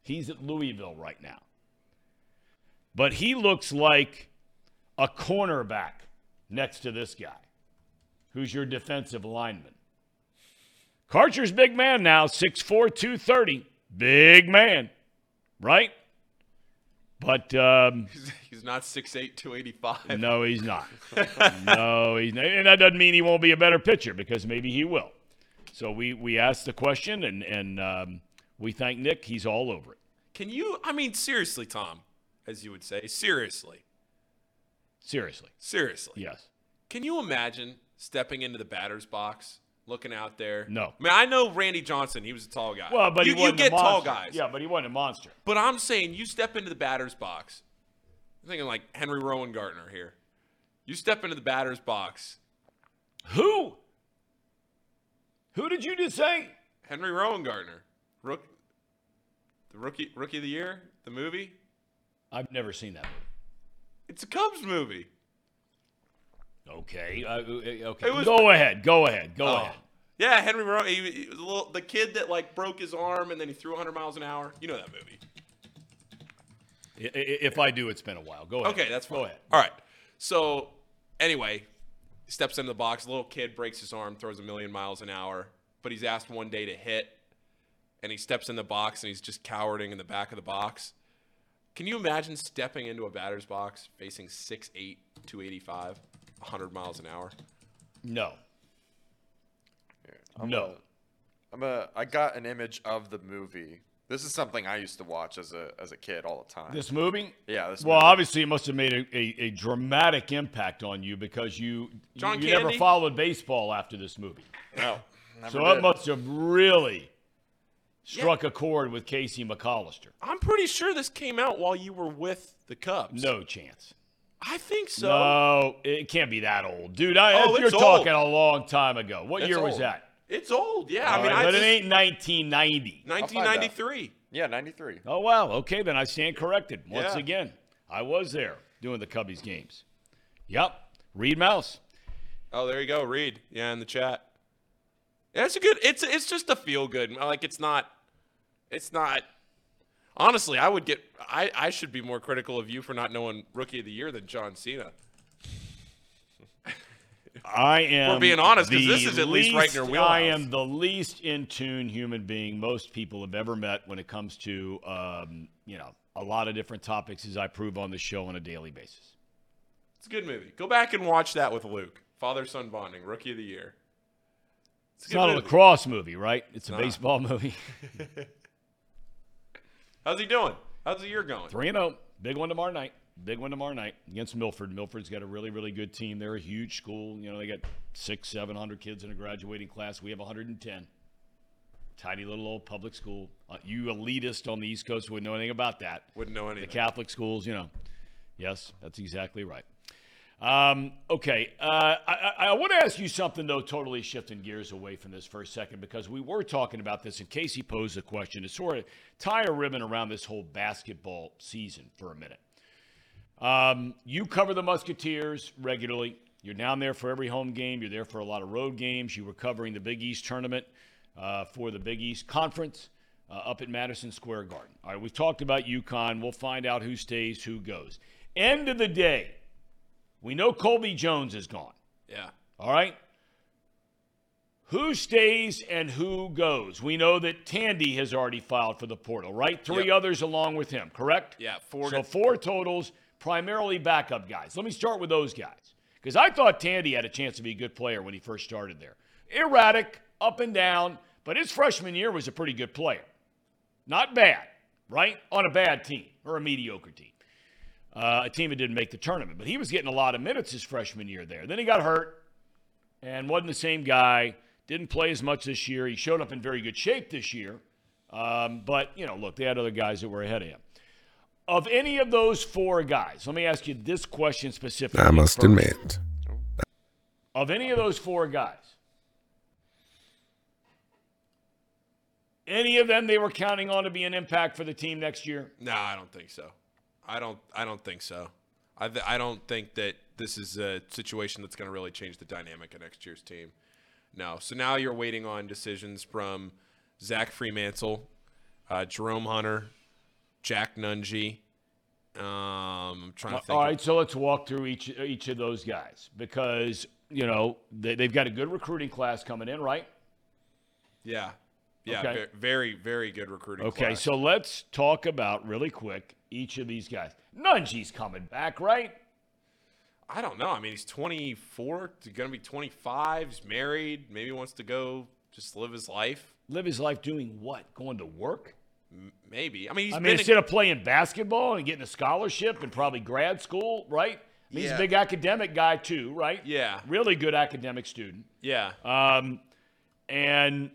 He's at Louisville right now. But he looks like a cornerback next to this guy, who's your defensive lineman. Karcher's big man now, 6'4, 230. Big man, right? But um, [LAUGHS] He's not 6'8", 285. no, he's not. [LAUGHS] no, he's not. And that doesn't mean he won't be a better pitcher because maybe he will. So we we asked the question and and um, we thank Nick. He's all over it. Can you? I mean, seriously, Tom, as you would say, seriously, Seriously, seriously. yes. Can you imagine stepping into the batter's box, looking out there? No. I mean, I know Randy Johnson. He was a tall guy. Well, but you, he wasn't you get a tall guys. Yeah, but he wasn't a monster. But I'm saying you step into the batter's box. I'm thinking like Henry Rowengartner here. You step into the batter's box. Who? Who did you just say? Henry Rowengartner, rook, the rookie rookie of the year, the movie. I've never seen that. It's a Cubs movie. Okay. Uh, okay. Was- go ahead. Go ahead. Go Oh. ahead. Yeah, Henry Rowan. He, he was little, the kid that like broke his arm and then he threw 100 miles an hour. You know that movie. If I do, it's been a while. Go ahead. Okay, that's fine. Go ahead. All right. So, anyway, steps into the box. A little kid breaks his arm, throws a million miles an hour, but he's asked one day to hit, and he steps in the box and he's just cowering in the back of the box. Can you imagine stepping into a batter's box facing 6'8", 285, 100 miles an hour? No. I'm No. gonna- I'm a. I got an image of the movie. This is something I used to watch as a as a kid all the time. This movie? yeah. This. Well, movie. obviously, it must have made a, a, a dramatic impact on you because you John you never followed baseball after this movie. No. [LAUGHS] Never So it must have really struck a chord with Casey McAllister. I'm pretty sure this came out while you were with the Cubs. No chance. I think so. No, it can't be that old, dude. I, Oh, you're talking old. a long time ago. What It's year was old. that? It's old. Yeah, I mean, right, I but just, it ain't 1990. 1993. Yeah, 93. Oh wow. Okay, then I stand corrected once Yeah. again. I was there doing the Cubbies games. Yep. Reed Mouse. Oh, there you go. Read. Yeah, in the chat. Yeah, it's a good. It's it's just a feel good. Like it's not. It's not. Honestly, I would get. I I should be more critical of you for not knowing Rookie of the Year than John Cena. I am. We're being honest because this is at least right in your I am the least in tune human being most people have ever met when it comes to, um, you know, a lot of different topics as I prove on the show on a daily basis. It's a good movie. Go back and watch that with Luke. Father son bonding. Rookie of the Year. It's, It's not a lacrosse movie, right? It's a Nah. baseball [LAUGHS] movie. [LAUGHS] How's he doing? How's the year going? 3 and 0. Big one tomorrow night. Big one tomorrow night against Milford. Milford's got a really, really good team. They're a huge school. You know, they got six, 700 kids in a graduating class. We have 110. Tiny little old public school. Uh, you elitist on the East Coast wouldn't know anything about that. Wouldn't know anything. The. Catholic schools, you know. Yes, that's exactly right. Um, okay, uh, I, I, want to ask you something though. Totally shifting gears away from this for a second because we were talking about this, and Casey posed a question to sort of tie a ribbon around this whole basketball season for a minute. Um, you cover the Musketeers regularly. You're down there for every home game. You're there for a lot of road games. You were covering the Big East tournament uh, for the Big East Conference uh, up at Madison Square Garden. All right, we've talked about UConn. We'll find out who stays, who goes. End of the day, we know Colby Jones is gone. Yeah. All right? Who stays and who goes? We know that Tandy has already filed for the portal, right? Three Yep. others along with him, correct? Yeah, four So four totals, primarily backup guys. Let me start with those guys because I thought Tandy had a chance to be a good player when he first started there. Erratic, up and down, but his freshman year was a pretty good player. Not bad, right? On a bad team or a mediocre team. Uh, a team that didn't make the tournament, but he was getting a lot of minutes his freshman year there. Then he got hurt and wasn't the same guy. Didn't play as much this year. He showed up in very good shape this year. Um, but, you know, look, they had other guys that were ahead of him. Of any of those four guys, let me ask you this question specifically. I must first. admit. Of any of those four guys, any of them they were counting on to be an impact for the team next year? No, I don't think so. I don't. I don't think so. I. Th- I don't think that this is a situation that's going to really change the dynamic of next year's team. No. So now you're waiting on decisions from Zach Freemantle, uh, Jerome Hunter, Jack Nunge. Um, I'm trying to think. All of- so let's walk through each each of those guys because you know they, they've got a good recruiting class coming in, right? Yeah. Yeah. Okay. Very, very good recruiting. Okay, class. so let's talk about really quick each of these guys. Nunge's coming back, right? I don't know. I mean, he's 24. Going to be 25. He's married. Maybe wants to go just live his life. Live his life doing what? Going to work? Maybe. I mean, he's I mean, instead of playing basketball and getting a scholarship and probably grad school, right? I mean, He's a big academic guy too, right? Yeah. Really good academic student. yeah. Um, and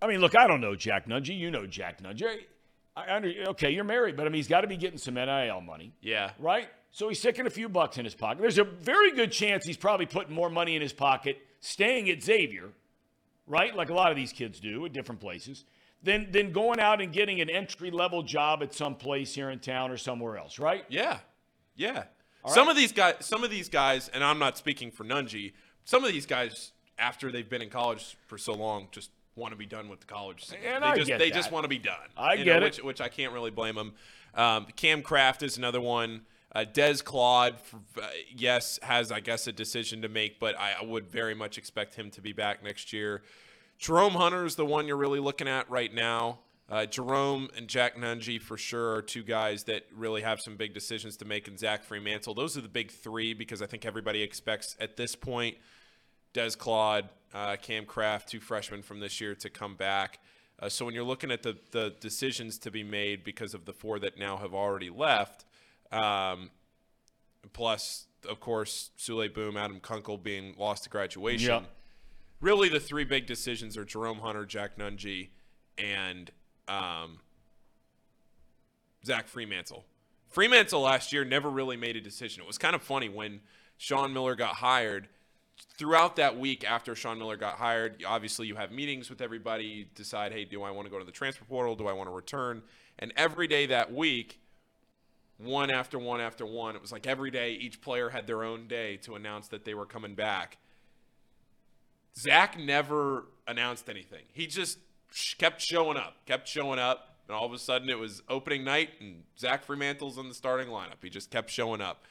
I mean, look, I don't know Jack Nunge. You know Jack Nunge. I under, okay, you're married, but I mean, he's got to be getting some NIL money, yeah. right? So he's sticking a few bucks in his pocket. There's a very good chance he's probably putting more money in his pocket staying at Xavier, right? Like a lot of these kids do at different places, than, than going out and getting an entry level job at some place here in town or somewhere else, right? Yeah. Yeah. some of these guys, some of these guys, and I'm not speaking for Nunge. Some of these guys, after they've been in college for so long, just want to be done with the college. scene. And they I just get they that. just want to be done. I get know, it. Which, which I can't really blame them. Um, Kam Craft is another one. Uh, Des Claude, uh, yes, has I guess a decision to make, but I, I would very much expect him to be back next year. Jerome Hunter is the one you're really looking at right now. Uh, Jerome and Jack Nunge for sure are two guys that really have some big decisions to make, and Zach Freemantle. Those are the big three because I think everybody expects at this point Des Claude, uh, Kam Craft, two freshmen from this year to come back. Uh, so when you're looking at the, the decisions to be made because of the four that now have already left, um, plus, of course, Souley Boum, Adam Kunkel being lost to graduation, Yep. really the three big decisions are Jerome Hunter, Jack Nunge, and um, Zach Freemantle. Freemantle last year never really made a decision. It was kind of funny when Sean Miller got hired. Throughout that week after Sean Miller got hired, obviously you have meetings with everybody, you decide, hey, do I want to go to the transfer portal? Do I want to return? And every day that week, one after one after one, it was like every day each player had their own day to announce that they were coming back. Zach never announced anything. He just kept showing up, kept showing up, and all of a sudden it was opening night and Zach Freemantle's in the starting lineup. He just kept showing up.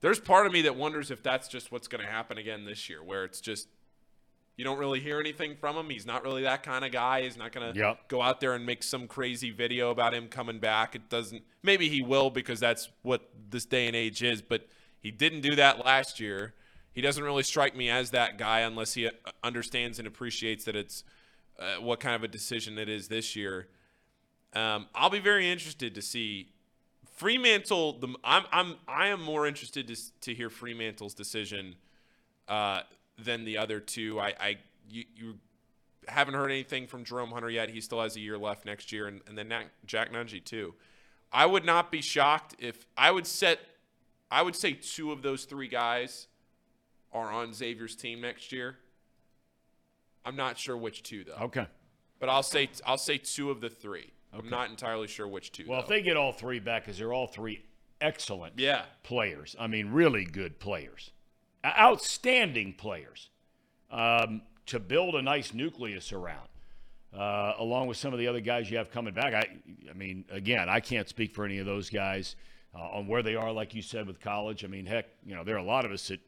There's part of me that wonders if that's just what's going to happen again this year, where it's just you don't really hear anything from him. He's not really that kind of guy. He's not going to Yep. go out there and make some crazy video about him coming back. It doesn't. Maybe he will because that's what this day and age is. But he didn't do that last year. He doesn't really strike me as that guy unless he uh, understands and appreciates that it's uh, what kind of a decision it is this year. Um, I'll be very interested to see Freemantle. The I'm I'm I am more interested to to hear Freemantle's decision uh, than the other two. I, I you, you haven't heard anything from Jerome Hunter yet. He still has a year left next year, and, and then Jack Nunge too. I would not be shocked if I would set. I would say two of those three guys are on Xavier's team next year. I'm not sure which two though, Okay. but I'll say I'll say two of the three. I'm not entirely sure which two. Well, if they get all three back, because they're all three excellent yeah, players. I mean, really good players, outstanding players um, to build a nice nucleus around, uh, along with some of the other guys you have coming back. I, I mean, again, I can't speak for any of those guys uh, on where they are, like you said, with college. I mean, heck, you know, there are a lot of us that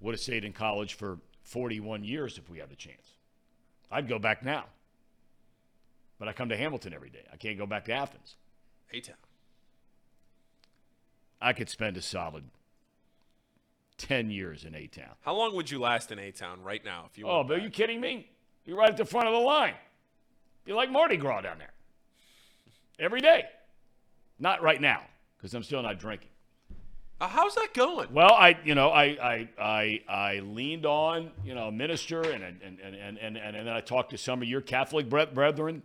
would have stayed in college for 41 years if we had the chance. I'd go back now. But I come to Hamilton every day. I can't go back to Athens. A Town. I could spend a solid 10 years in A Town. How long would you last in A Town right now if you? Oh, but are you kidding me? You're right at the front of the line. Be like Mardi Gras down there. Every day. Not right now, because I'm still not drinking. Uh, how's that going? Well, I, you know, I, I, I, I leaned on, you know, a minister, and and, and, and, and, and then I talked to some of your Catholic brethren.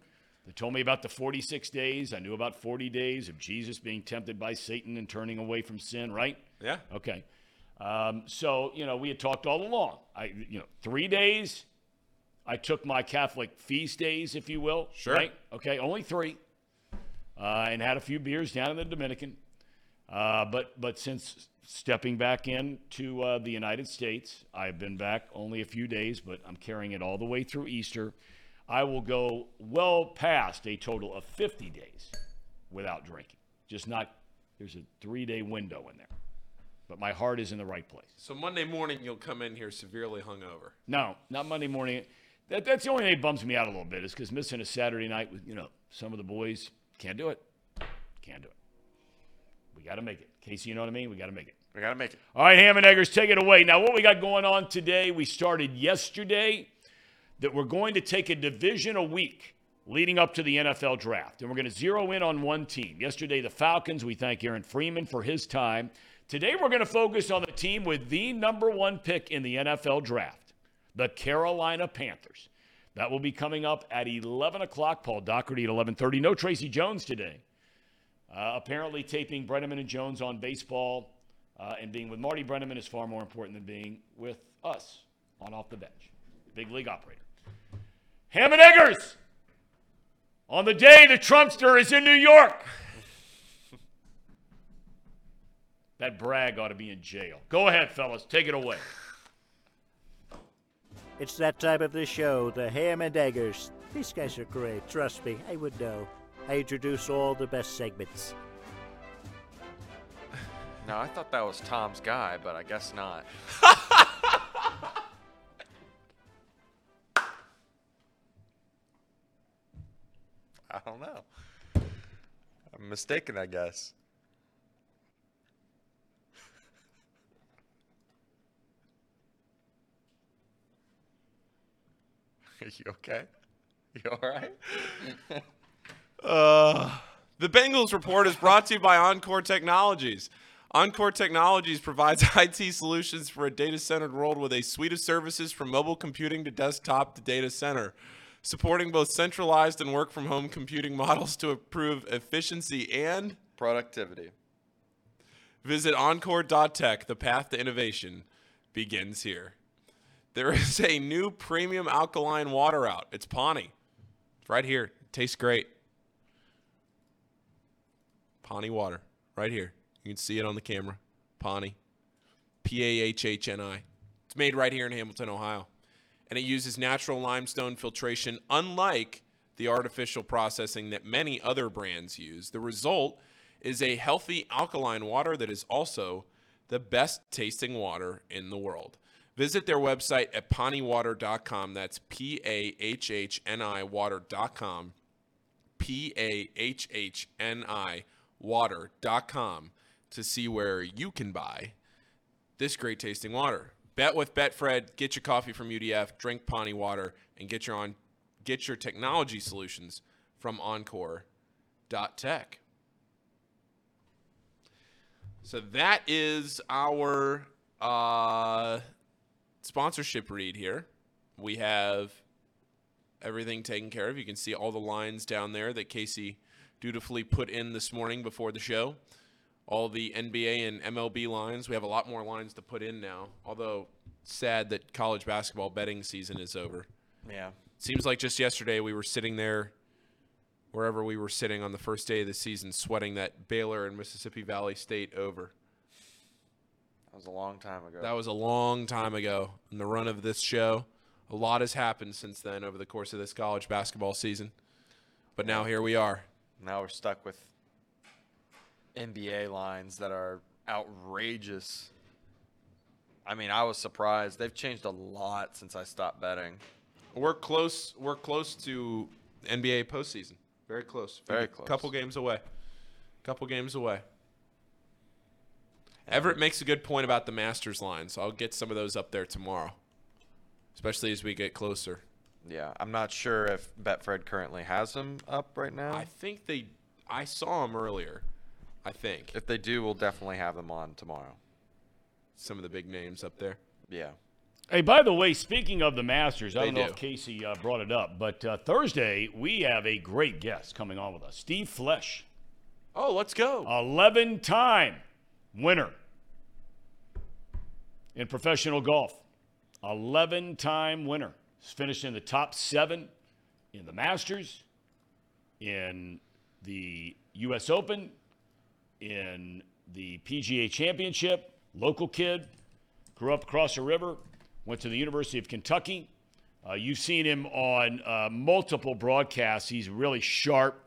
They told me about the 46 days. I knew about 40 days of Jesus being tempted by Satan and turning away from sin, right? Yeah. Okay. Um, so, you know, we had talked all along. I, you know, three days. I took my Catholic feast days, if you will. Sure. Right? Okay, only three. Uh, and had a few beers down in the Dominican. Uh, but but since stepping back into uh, the United States, I've been back only a few days, but I'm carrying it all the way through Easter. I will go well past a total of 50 days without drinking. Just not. There's a three-day window in there, but my heart is in the right place. So Monday morning you'll come in here severely hungover. No, not Monday morning. That, that's the only thing that bums me out a little bit is because missing a Saturday night with you know some of the boys can't do it. Can't do it. We got to make it. Casey, you know what I mean? We got to make it. We got to make it. All right, Ham and Eggers, take it away. Now, what we got going on today, we started yesterday that we're going to take a division a week leading up to the NFL draft. And we're going to zero in on one team. Yesterday, the Falcons. We thank Aaron Freeman for his time. Today, we're going to focus on the team with the number one pick in the NFL draft, the Carolina Panthers. That will be coming up at 11 o'clock. Paul Daugherty at 11:30. No Tracy Jones today. Uh, apparently, taping Brennaman and Jones on baseball uh, and being with Marty Brennaman is far more important than being with us on off the bench. Big league operator. Ham and Eggers on the day the Trumpster is in New York. [LAUGHS] that brag ought to be in jail. Go ahead, fellas. Take it away. It's that time of the show, the Ham and Eggers. These guys are great, trust me, I would know. I introduce all the best segments. No, I thought that was Tom's guy, but I guess not. [LAUGHS] I don't know. I'm mistaken, I guess. Are [LAUGHS] you okay? You all right? [LAUGHS] Uh, the Bengals report is brought to you by Encore Technologies. Encore Technologies provides [LAUGHS] IT solutions for a data centered world with a suite of services from mobile computing to desktop to data center, supporting both centralized and work from home computing models to improve efficiency and Productivity. Visit Encore.tech. The path to innovation begins here. There is a new premium alkaline water out. It's Pahhni. It's right here. It tastes great. Pahhni water. Right here. You can see it on the camera. Pahhni. P A H H N I. It's made right here in Hamilton, Ohio. And it uses natural limestone filtration, unlike the artificial processing that many other brands use. The result is a healthy alkaline water that is also the best tasting water in the world. Visit their website at pahhniwater.com. That's P A H H N I water.com. P A H H N I water.com to see where you can buy this great tasting water. Bet with Betfred, get your coffee from UDF, drink Pahhni water, and get your on get your technology solutions from Encore.tech. So that is our uh, sponsorship read here. We have everything taken care of. You can see all the lines down there that Casey dutifully put in this morning before the show. All the NBA and MLB lines. We have a lot more lines to put in now. Although sad that college basketball betting season is over. Yeah. Seems like just yesterday we were sitting there, wherever we were sitting on the first day of the season, sweating that Baylor and Mississippi Valley State over. That was a long time ago. That was a long time ago in the run of this show. A lot has happened since then over the course of this college basketball season. But now here we are. now we're stuck with NBA lines that are outrageous. I mean, I was surprised. They've changed a lot since I stopped betting. We're close. We're close to NBA postseason. Very close. Very close. A close. Couple games away. Couple games away. Everett makes a good point about the Masters line, so I'll get some of those up there tomorrow, especially as we get closer. Yeah, I'm not sure if Betfred currently has them up right now. I think they. I saw them earlier. I think if they do, we'll definitely have them on tomorrow. some of the big names up there. Yeah. Hey, by the way, speaking of the Masters, I They don't know do. if Casey uh, brought it up, but uh, Thursday we have a great guest coming on with us, Steve Flesch, Oh, let's go. 11 time winner in professional golf. 11 time winner. He's finished in the top seven in the Masters, in the U.S. Open, in the PGA Championship. Local kid, grew up across the river, went to the University of Kentucky. Uh, you've seen him on uh, multiple broadcasts. He's a really sharp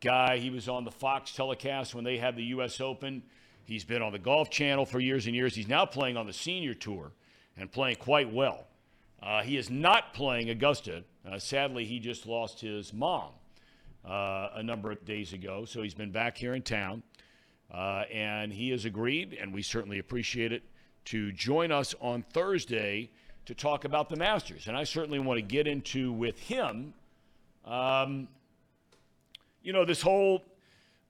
guy. He was on the Fox telecast when they had the U.S. Open. He's been on the Golf Channel for years and years. He's now playing on the senior tour and playing quite well. Uh, he is not playing Augusta. Uh, sadly, he just lost his mom uh, a number of days ago, so he's been back here in town. Uh, and he has agreed, and we certainly appreciate it, to join us on Thursday to talk about the Masters. And I certainly want to get into with him, um, you know, this whole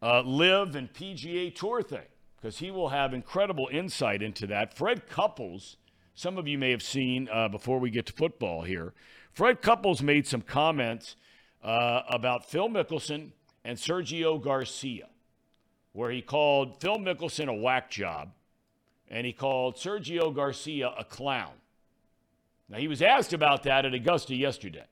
uh, LIV and PGA Tour thing, because he will have incredible insight into that. Fred Couples, some of you may have seen uh, before we get to football here. Fred Couples made some comments uh, about Phil Mickelson and Sergio Garcia where he called Phil Mickelson a whack job and he called Sergio Garcia a clown. Now, he was asked about that at Augusta yesterday.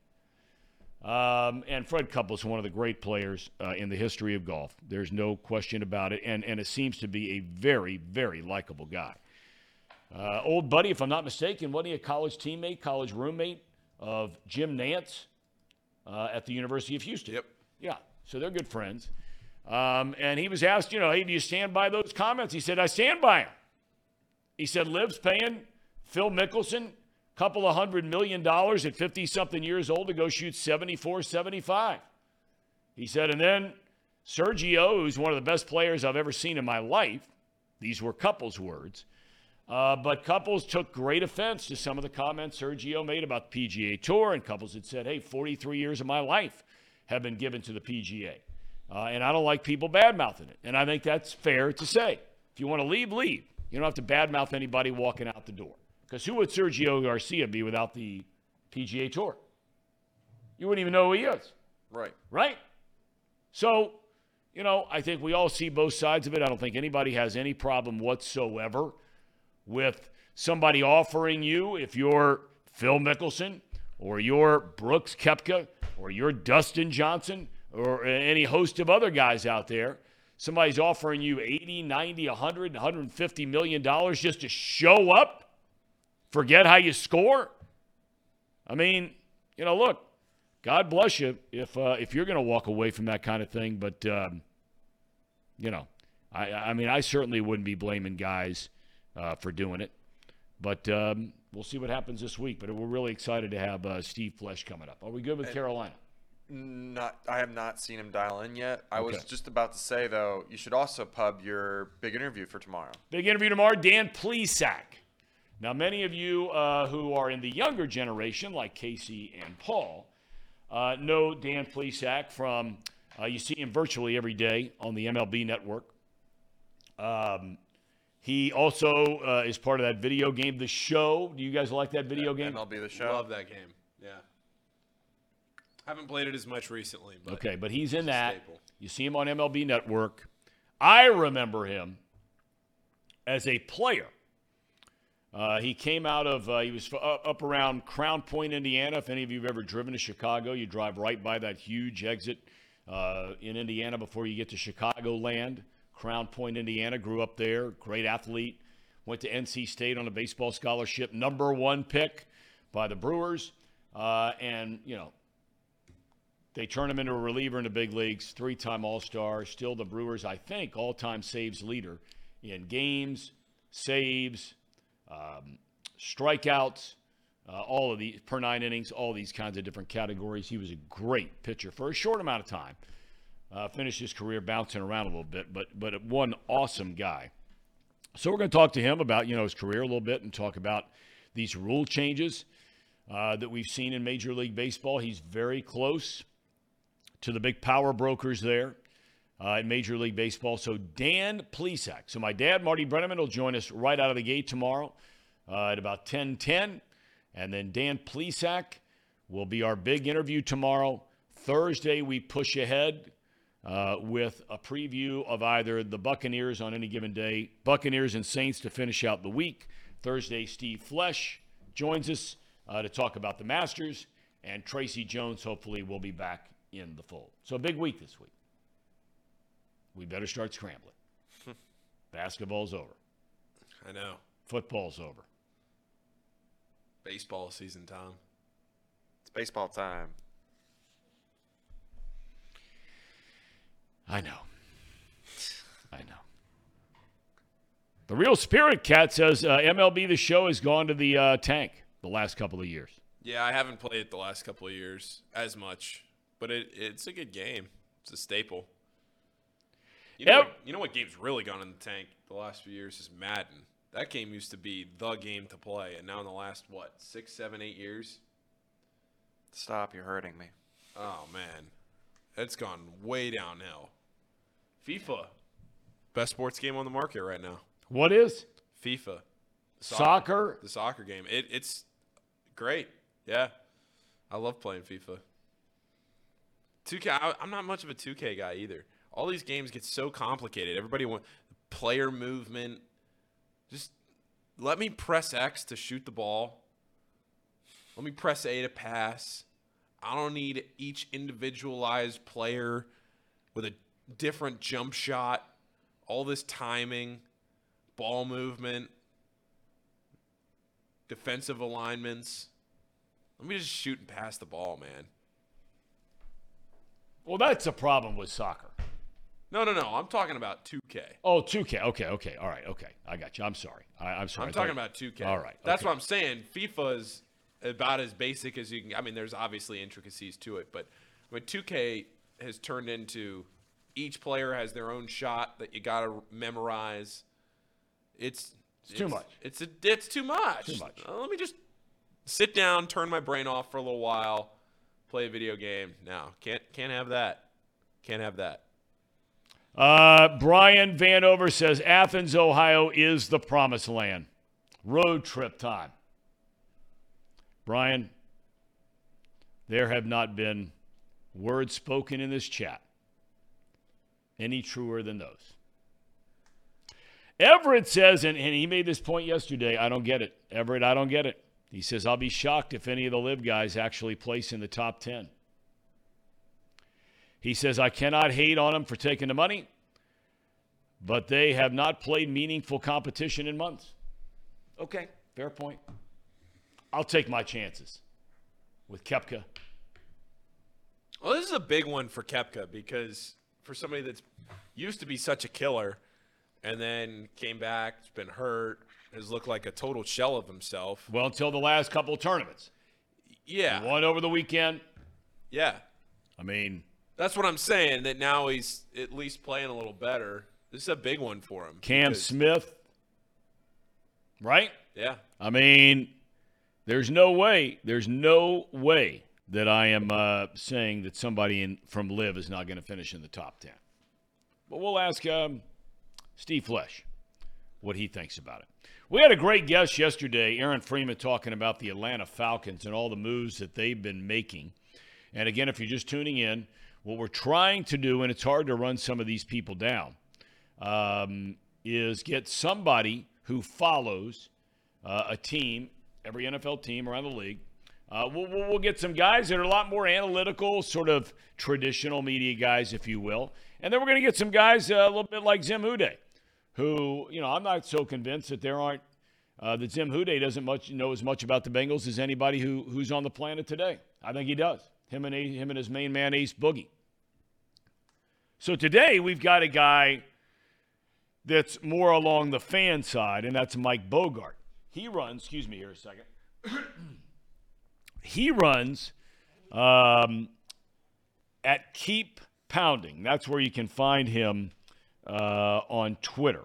Um, and Fred Couples, one of the great players uh, in the history of golf. There's no question about it. And, and it seems to be a very, very likable guy. Uh, old buddy, if I'm not mistaken, wasn't he a college teammate, college roommate of Jim Nantz uh, at the University of Houston? Yep. Yeah, so they're good friends. Um, and he was asked, you know, hey, do you stand by those comments? He said, I stand by them. He said, Liv's paying Phil Mickelson a couple of hundred million dollars at 50 something years old to go shoot 74 75. He said, and then Sergio, who's one of the best players I've ever seen in my life, these were Couples' words, Uh, but Couples took great offense to some of the comments Sergio made about the PGA Tour, and couples had said, hey, 43 years of my life have been given to the PGA. Uh, and I don't like people bad mouthing it. And I think that's fair to say. If you want to leave, leave. You don't have to badmouth anybody walking out the door. Because who would Sergio Garcia be without the PGA Tour? You wouldn't even know who he is, Right. right? So, you know, I think we all see both sides of it. I don't think anybody has any problem whatsoever with somebody offering you, if you're Phil Mickelson or you're Brooks Koepka or you're Dustin Johnson or any host of other guys out there, somebody's offering you 80, 90, 100, 150 million dollars just to show up, forget how you score. I mean, you know, look, God bless you if uh, if you're going to walk away from that kind of thing, but um, you know, I I mean, I certainly wouldn't be blaming guys uh, for doing it, but um, we'll see what happens this week. But we're really excited to have uh, Steve Flesch coming up. Are we good with Carolina? Not, I have not seen him dial in yet. I was just about to say though, you should also pub your big interview for tomorrow. Big interview tomorrow, Dan Plesac. Now, many of you uh, who are in the younger generation, like Casey and Paul, uh, know Dan Plesac from, uh, you see him virtually every day on the MLB network. Um, he also uh, is part of that video game, The Show. Do you guys like that video game? MLB the show. Love that game. Haven't played it as much recently, but Okay, but he's in that. staple. You see him on MLB Network. I remember him as a player. Uh, he came out of, uh, he was up around Crown Point, Indiana. If any of you have ever driven to Chicago, you drive right by that huge exit uh, in Indiana before you get to Chicagoland. Crown Point, Indiana, grew up there, great athlete. Went to NC State on a baseball scholarship, number one pick by the Brewers. Uh, and, you know, they turn him into a reliever in the big leagues, three time All Star, still the Brewers, I think, all time saves leader in games, saves, um, strikeouts, uh, all of these per nine innings, all these kinds of different categories. He was a great pitcher for a short amount of time. Uh, finished his career bouncing around a little bit, but but one awesome guy. So we're going to talk to him about you know his career a little bit and talk about these rule changes uh, that we've seen in Major League Baseball. He's very close to the big power brokers there uh, in Major League Baseball. So Dan Plesac. So my dad, Marty Brennaman, will join us right out of the gate tomorrow uh, at about 10:10, and then Dan Plesac will be our big interview tomorrow. Thursday we push ahead. Uh, with a preview of either the Buccaneers on any given day, Buccaneers and Saints to finish out the week. Thursday, Steve Flesch joins us uh, to talk about the Masters, and Tracy Jones hopefully will be back in the fold. So, a big week this week. We better start scrambling. [LAUGHS] Basketball's over, I know. football's over. Baseball season, Tom. It's baseball time. I know. I know. The real Spirit Cat says uh, MLB The Show has gone to the uh, tank the last couple of years. Yeah, I haven't played it the last couple of years as much, but it, it's a good game. It's a staple. You know, Yep. what, you know what game's really gone in the tank the last few years is Madden. That game used to be the game to play, and now in the last what six, seven, eight years, Stop, you're hurting me. oh man, it's gone way downhill. FIFA, best sports game on the market right now. What is? FIFA, Soccer? the soccer game. It, it's great. Yeah, I love playing FIFA. 2K. I, I'm not much of a 2K guy either. All these games get so complicated. Everybody want player movement. Just let me press X to shoot the ball. Let me press A to pass. I don't need each individualized player with a different jump shot. All this timing, ball movement defensive alignments. Let me just shoot and pass the ball, man. Well, that's a problem with soccer. No, no, no. I'm talking about 2K. Oh, 2K. Okay, okay. All right. Okay. I got you. I'm sorry. I, I'm sorry. I'm talking about 2K. All right, That's okay. what I'm saying. FIFA is about as basic as you can. I mean, there's obviously intricacies to it, but when 2K has turned into each player has their own shot that you got to memorize. It's It's too much. It's a, it's too much. Too much. Uh, let me just sit down, turn my brain off for a little while, play a video game. now. can't can't have that. Can't have that. Uh, Brian Vanover says Athens, Ohio is the promised land. Road trip time. Brian, there have not been words spoken in this chat any truer than those. Everett says, and, and he made this point yesterday I don't get it. Everett, I don't get it. He says, I'll be shocked if any of the LIV guys actually place in the top 10. He says, I cannot hate on them for taking the money, but they have not played meaningful competition in months. Okay, fair point. I'll take my chances with Koepka. Well, this is a big one for Koepka because for somebody that's used to be such a killer and then came back, it's been hurt, has looked like a total shell of himself. Well, until the last couple of tournaments. Yeah. One over the weekend. Yeah. I mean, That's what I'm saying, that now he's at least playing a little better. This is a big one for him. Cam because- Smith, right? Yeah. I mean, there's no way, there's no way that I am uh, saying that somebody in, from LIV is not going to finish in the top 10. But we'll ask um, Steve Flesch what he thinks about it. We had a great guest yesterday, Aaron Freeman, talking about the Atlanta Falcons and all the moves that they've been making. And again, if you're just tuning in, what we're trying to do, and it's hard to run some of these people down, um, is get somebody who follows uh, a team, every NFL team around the league. Uh, we'll, we'll, get some guys that are a lot more analytical, sort of traditional media guys, if you will. And then we're going to get some guys uh, a little bit like Zim Uday, who, you know, I'm not so convinced that there aren't, uh, that Zim Uday doesn't much know as much about the Bengals as anybody who, who's on the planet today. I think he does. Him and, him and his main man, Ace Boogie. So today we've got a guy that's more along the fan side, and that's Mike Bogaert. He runs, excuse me here a second. [CLEARS THROAT] he runs um, at Keep Pounding. That's where you can find him uh, on Twitter.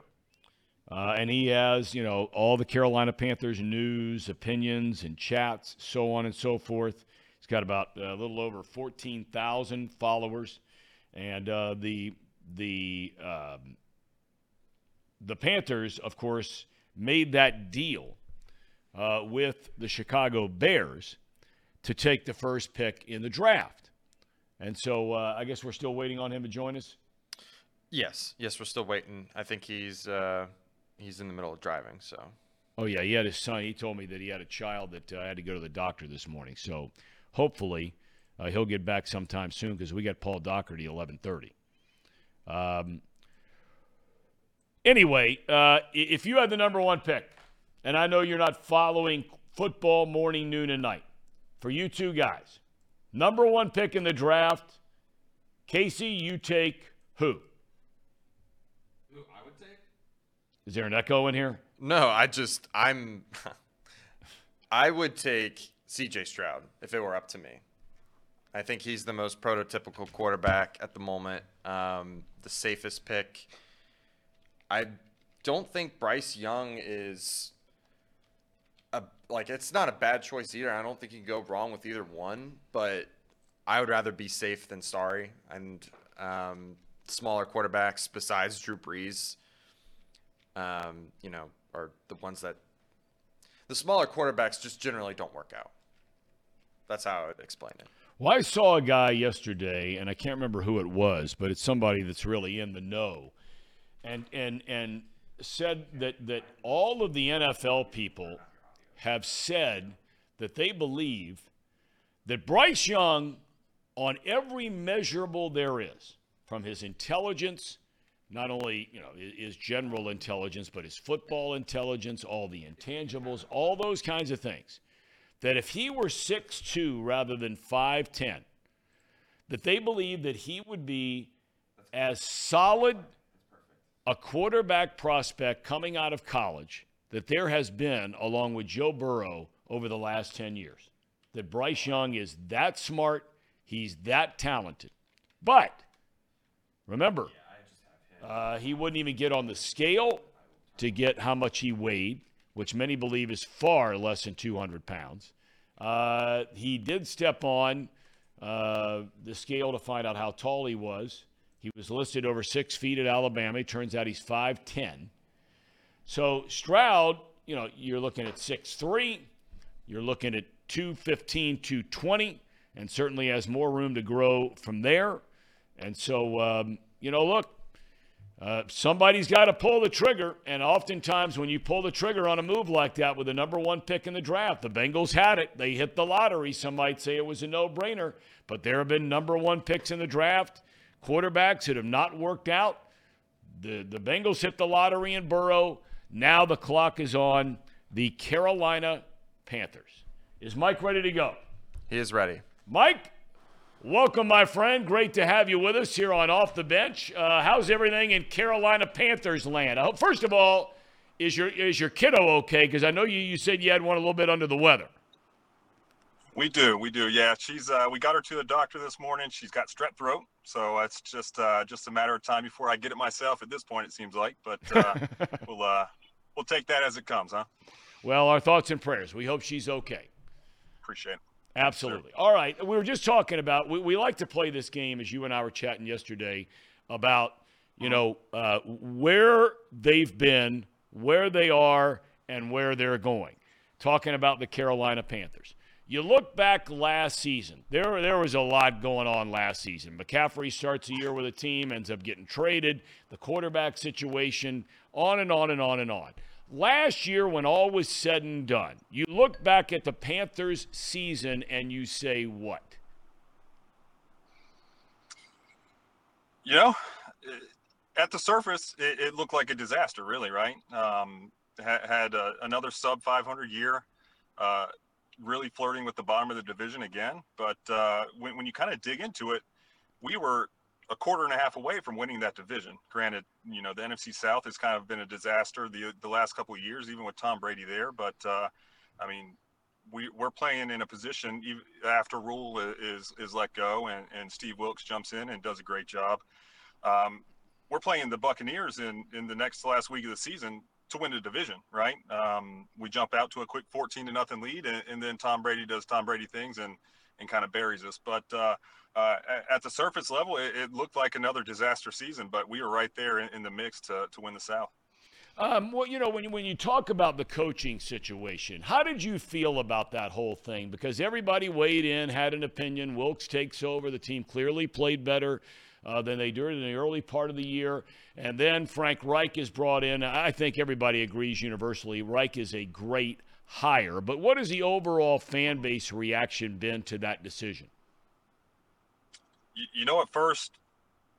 Uh, and he has, you know, all the Carolina Panthers news, opinions, and chats, so on and so forth. He's got about a little over 14,000 followers. And uh, the, the, um, the Panthers, of course, made that deal uh, with the Chicago Bears to take the first pick in the draft. And so uh, I guess we're still waiting on him to join us. Yes, yes, we're still waiting. I think he's uh, he's in the middle of driving. So Oh, yeah, he had his son. He told me that he had a child that uh, had to go to the doctor this morning. So hopefully uh, he'll get back sometime soon because we got Paul Daugherty 1130. Um, anyway, uh, if you had the number one pick, and I know you're not following football morning, noon, and night, for you two guys, number one pick in the draft, Casey, you take? Who I would take? Is there an echo in here? no, I just I'm [LAUGHS] I would take C.J. Stroud if it were up to me. I think he's the most prototypical quarterback at the moment. Um, the safest pick. I don't think Bryce Young is a like it's not a bad choice either. I don't think you can go wrong with either one, but I would rather be safe than sorry. And um, smaller quarterbacks besides Drew Brees, um, you know, are the ones that the smaller quarterbacks just generally don't work out. That's how I would explain it. Well, I saw a guy yesterday, and I can't remember who it was, but it's somebody that's really in the know, and and and said that that all of the NFL people have said that they believe that Bryce Young, on every measurable there is, from his intelligence, not only you know his general intelligence, but his football intelligence, all the intangibles, all those kinds of things that if he were 6'2 rather than 5'10, that they believe that he would be as solid a quarterback prospect coming out of college that there has been along with Joe Burrow over the last 10 years. That Bryce Young is that smart, he's that talented. But remember, uh, he wouldn't even get on the scale to get how much he weighed, which many believe is far less than 200 pounds. Uh, he did step on uh, the scale to find out how tall he was. He was listed over six feet at Alabama. It turns out he's 5'10. So Stroud, you know, you're looking at 6'3, you're looking at 215, 220, and certainly has more room to grow from there. And so, um, you know, look, uh, somebody's got to pull the trigger. And oftentimes, when you pull the trigger on a move like that with the number one pick in the draft, the Bengals had it. They hit the lottery. Some might say it was a no brainer, but there have been number one picks in the draft, quarterbacks that have not worked out. The, the Bengals hit the lottery in Burrow. Now the clock is on the Carolina Panthers. Is Mike ready to go? He is ready. Mike, welcome, my friend. Great to have you with us here on Off the Bench. Uh, how's everything in Carolina Panthers land? I hope, first of all, is your is your kiddo okay? Because I know you, you said you had one a little bit under the weather. We do, we do. Yeah, she's. Uh, we got her to the doctor this morning. She's got strep throat, so it's just uh, just a matter of time before I get it myself. At this point, it seems like, but uh, [LAUGHS] we'll uh, we'll take that as it comes, huh? Well, our thoughts and prayers. We hope she's okay. Appreciate it. Absolutely. All right. We were just talking about, we, we like to play this game, as you and I were chatting yesterday, about, you know, uh, where they've been, where they are, and where they're going. Talking about the Carolina Panthers. You look back last season, there, there was a lot going on last season. McCaffrey starts a year with a team, ends up getting traded, the quarterback situation, on and on and on and on. Last year, when all was said and done, you look back at the Panthers' season and you say what? You know, at the surface, it, it looked like a disaster, really, right? Um, ha- had uh, another sub 500 year, uh, really flirting with the bottom of the division again. But uh, when, when you kind of dig into it, we were a quarter and a half away from winning that division. Granted, you know the NFC South has kind of been a disaster the the last couple of years, even with Tom Brady there. But uh, I mean, we we're playing in a position even after Rhule is is let go and and Steve Wilks jumps in and does a great job. Um, we're playing the Buccaneers in in the next last week of the season to win the division, right? Um, we jump out to a quick 14 to nothing lead, and, and then Tom Brady does Tom Brady things and and kind of buries us. But uh, uh, at the surface level, it, it, looked like another disaster season, but we were right there in, in the mix to, to win the South. Um, well, you know, when you, when you talk about the coaching situation, how did you feel about that whole thing? Because everybody weighed in, had an opinion. Wilks takes over. The team clearly played better uh, than they did in the early part of the year. And then Frank Reich is brought in. I think everybody agrees universally Reich is a great hire. But what has the overall fan base reaction been to that decision? You, you know, at first,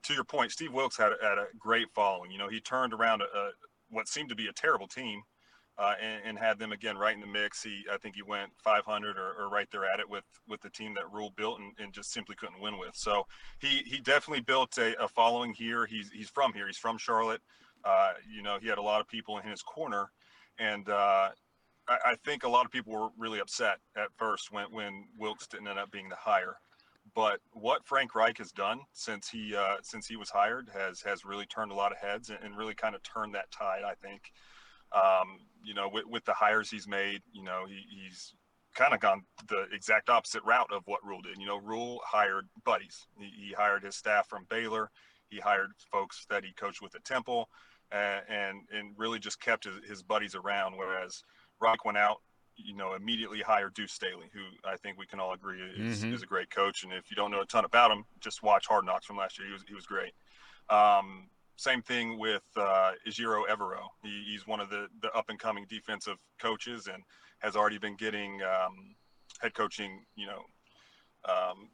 to your point, Steve Wilks had, had a great following. You know, he turned around a, a what seemed to be a terrible team uh, and, and, had them again right in the mix. He, I think he went 500 or, or right there at it with with the team that Rhule built and, and, just simply couldn't win with. So he he definitely built a, a following here. He's he's from here. He's from Charlotte. Uh, you know, he had a lot of people in his corner, and uh, I, I, think a lot of people were really upset at first when when Wilks didn't end up being the hire but what Frank Reich has done since he uh, since he was hired has has really turned a lot of heads and, and really kind of turned that tide. I think, um, you know, with, with, the hires he's made, you know, he, he's kind of gone the exact opposite route of what Rhule did. You know, Rhule hired buddies. He, he hired his staff from Baylor. He hired folks that he coached with at Temple, and and really just kept his, his buddies around. Whereas Reich went out you know, immediately hire Deuce Staley, who I think we can all agree is, mm-hmm. is, a great coach. And if you don't know a ton about him, just watch Hard Knocks from last year. He was he was great. Um, same thing with uh, Ejiro Evero. He, he's one of the the up and coming defensive coaches and has already been getting um, head coaching. You know. Um,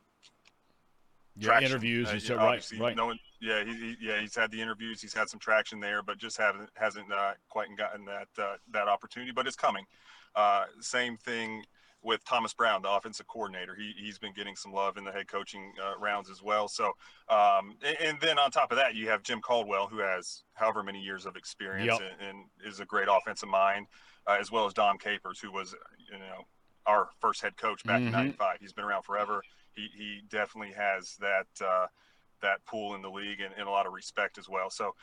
yeah, interviews. Uh, right, right. No one, yeah, he, he, yeah, he's had the interviews. He's had some traction there, but just haven't hasn't uh, quite gotten that uh, that opportunity. But it's coming. Uh, same thing with Thomas Brown, the offensive coordinator. He, he's been getting some love in the head coaching uh, rounds as well. So, um, and, and, then on top of that, you have Jim Caldwell, who has however many years of experience yep. and, and, is a great offensive mind, uh, as well as Dom Capers, who was, you know, our first head coach back mm-hmm. in '95. He's been around forever. He, he definitely has that uh, that pool in the league and, and a lot of respect as well. So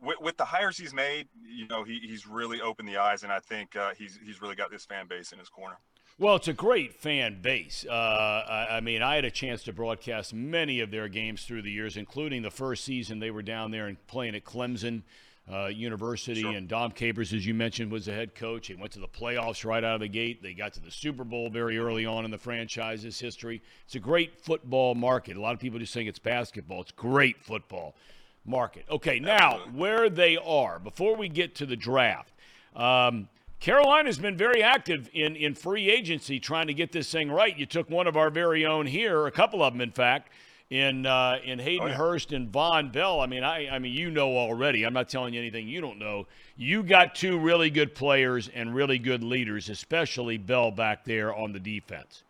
with, with the hires he's made, you know, he, he's really opened the eyes, and I think uh, he's he's really got this fan base in his corner. Well, it's a great fan base. Uh, I, I, mean, I had a chance to broadcast many of their games through the years, including the first season they were down there and playing at Clemson uh, University. Sure. And Dom Capers, as you mentioned, was the head coach. He went to the playoffs right out of the gate. They got to the Super Bowl very early on in the franchise's history. It's a great football market. A lot of people just think it's basketball. It's great football market. Okay, now where they are before we get to the draft. Um, Carolina's been very active in, in free agency trying to get this thing right. You took one of our very own here, a couple of them, in fact, in uh, in Hayden oh, yeah. Hurst and Vonn Bell. I mean, I, I mean, you know already. I'm not telling you anything you don't know. You got two really good players and really good leaders, especially Bell back there on the defense.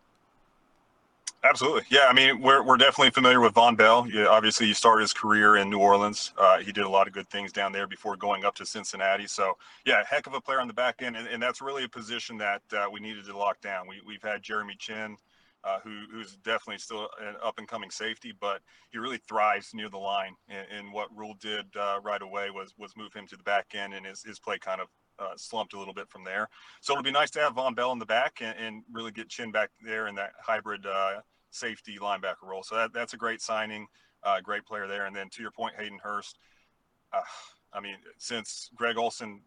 Absolutely. Yeah. I mean, we're, we're definitely familiar with Vonn Bell. Yeah, obviously, he started his career in New Orleans. Uh, he did a lot of good things down there before going up to Cincinnati. So, yeah, heck of a player on the back end. And, and that's really a position that uh, we needed to lock down. We, we've had Jeremy Chinn, uh, who, who's definitely still an up and coming safety, but he really thrives near the line. And, and what Rhule did uh, right away was was move him to the back end, and his, his play kind of uh, slumped a little bit from there. So it'll be nice to have Vonn Bell in the back and, and really get Chinn back there in that hybrid uh, safety linebacker role. So that, that's a great signing, uh, great player there. And then to your point, Hayden Hurst. Uh, I mean, since Greg Olsen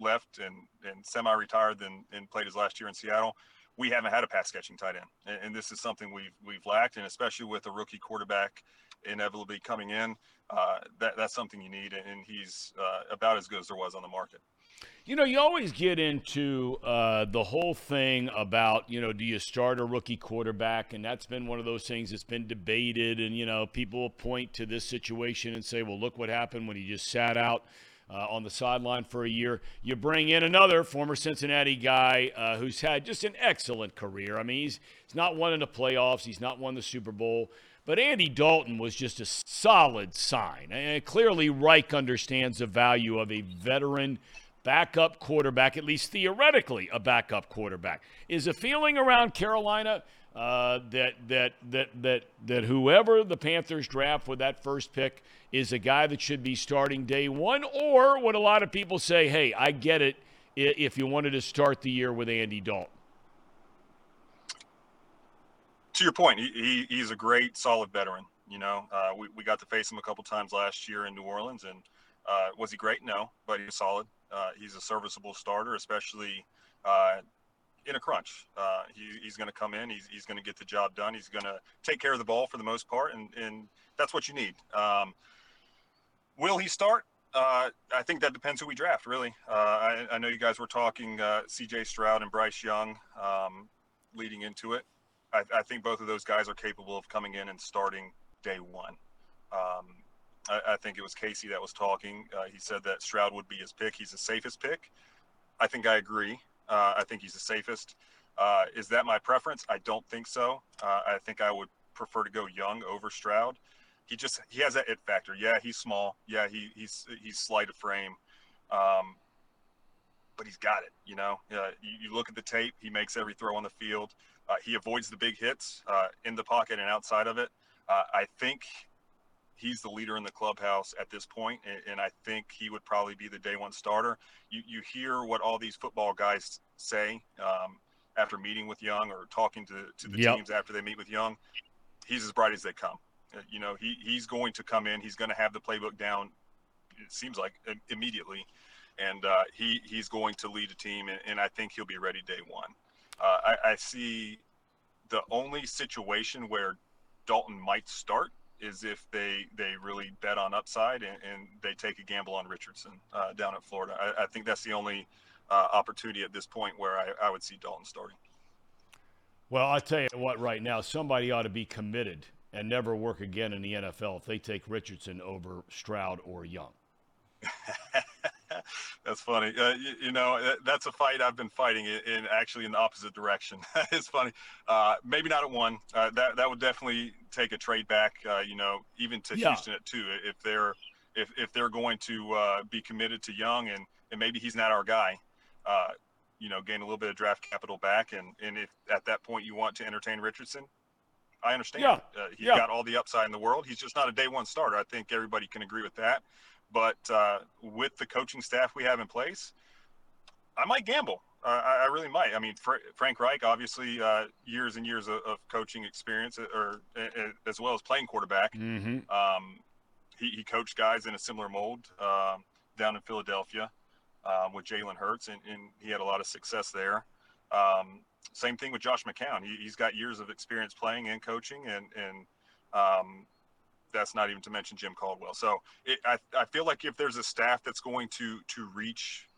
left and, and semi-retired and, and played his last year in Seattle, we haven't had a pass catching tight end, and, and, this is something we've we've lacked, and especially with a rookie quarterback inevitably coming in, uh, that that's something you need, and he's uh, about as good as there was on the market. You know, you always get into uh, the whole thing about, you know, do you start a rookie quarterback? And that's been one of those things that's been debated. And, you know, people point to this situation and say, well, look what happened when he just sat out uh, on the sideline for a year. You bring in another former Cincinnati guy uh, who's had just an excellent career. I mean, he's, he's not won in the playoffs, he's not won the Super Bowl. But Andy Dalton was just a solid sign. And clearly, Reich understands the value of a veteran backup quarterback, at least theoretically, a backup quarterback. Is a feeling around Carolina uh, that that that that that whoever the Panthers draft with that first pick is a guy that should be starting day one, or what a lot of people say, "Hey, I get it," if you wanted to start the year with Andy Dalton? To your point, he, he he's a great, solid veteran. You know, uh, we we got to face him a couple times last year in New Orleans, and uh, was he great? No, but he was solid. Uh, he's a serviceable starter, especially uh, in a crunch. Uh, he, he's going to come in. He's, he's going to get the job done. He's going to take care of the ball for the most part, and, and that's what you need. Um, will he start? Uh, I think that depends who we draft, really. Uh, I, I, know you guys were talking uh, C.J. Stroud and Bryce Young um, leading into it. I, I, think both of those guys are capable of coming in and starting day one. Um, I, I, think it was Casey that was talking. Uh, he said that Stroud would be his pick. He's the safest pick. I think I agree. Uh, I think he's the safest. Uh, is that my preference? I don't think so. I think I would prefer to go Young over Stroud. He just he has that it factor. Yeah, he's small. Yeah, he he's he's slight of frame, um, but he's got it. You know, uh, you, you, look at the tape. He makes every throw on the field. Uh, he avoids the big hits uh, in the pocket and outside of it. I think he's the leader in the clubhouse at this point, and, and, I think he would probably be the day one starter. You you hear what all these football guys say um, after meeting with Young or talking to to the yep. teams after they meet with Young. He's as bright as they come. You know, he he's going to come in. He's going to have the playbook down. It seems like immediately, and uh, he he's going to lead a team, and, and, I think he'll be ready day one. Uh, I, I see the only situation where Dalton might start is if they they really bet on upside and, and they take a gamble on Richardson uh, down at Florida. I, I, think that's the only uh, opportunity at this point where I, I would see Dalton starting. Well, I tell you what, right now somebody ought to be committed and never work again in the NFL if they take Richardson over Stroud or Young. [LAUGHS] that's funny. Uh, you, you, know, that's a fight I've been fighting in, in actually in the opposite direction. [LAUGHS] it's funny. Uh, maybe not at one. Uh, that that would definitely take a trade back. Uh, you know, even to yeah. Houston at two, if they're if if they're going to uh, be committed to Young and and maybe he's not our guy. Uh, you know, gain a little bit of draft capital back, and and if at that point you want to entertain Richardson, I understand. Yeah. he's yeah. got all the upside in the world. He's just not a day one starter. I think everybody can agree with that but uh, with the coaching staff we have in place, I might gamble. Uh, I, I really might. I mean, Fr- Frank Reich, obviously, uh, years and years of, of coaching experience, uh, or uh, as well as playing quarterback. Mm-hmm. Um, he, he coached guys in a similar mold um, down in Philadelphia um, with Jalen Hurts, and, and, he had a lot of success there. Um, same thing with Josh McCown. He, has got years of experience playing and coaching, and and um, that's not even to mention Jim Caldwell. So it, I, I feel like if there's a staff that's going to to reach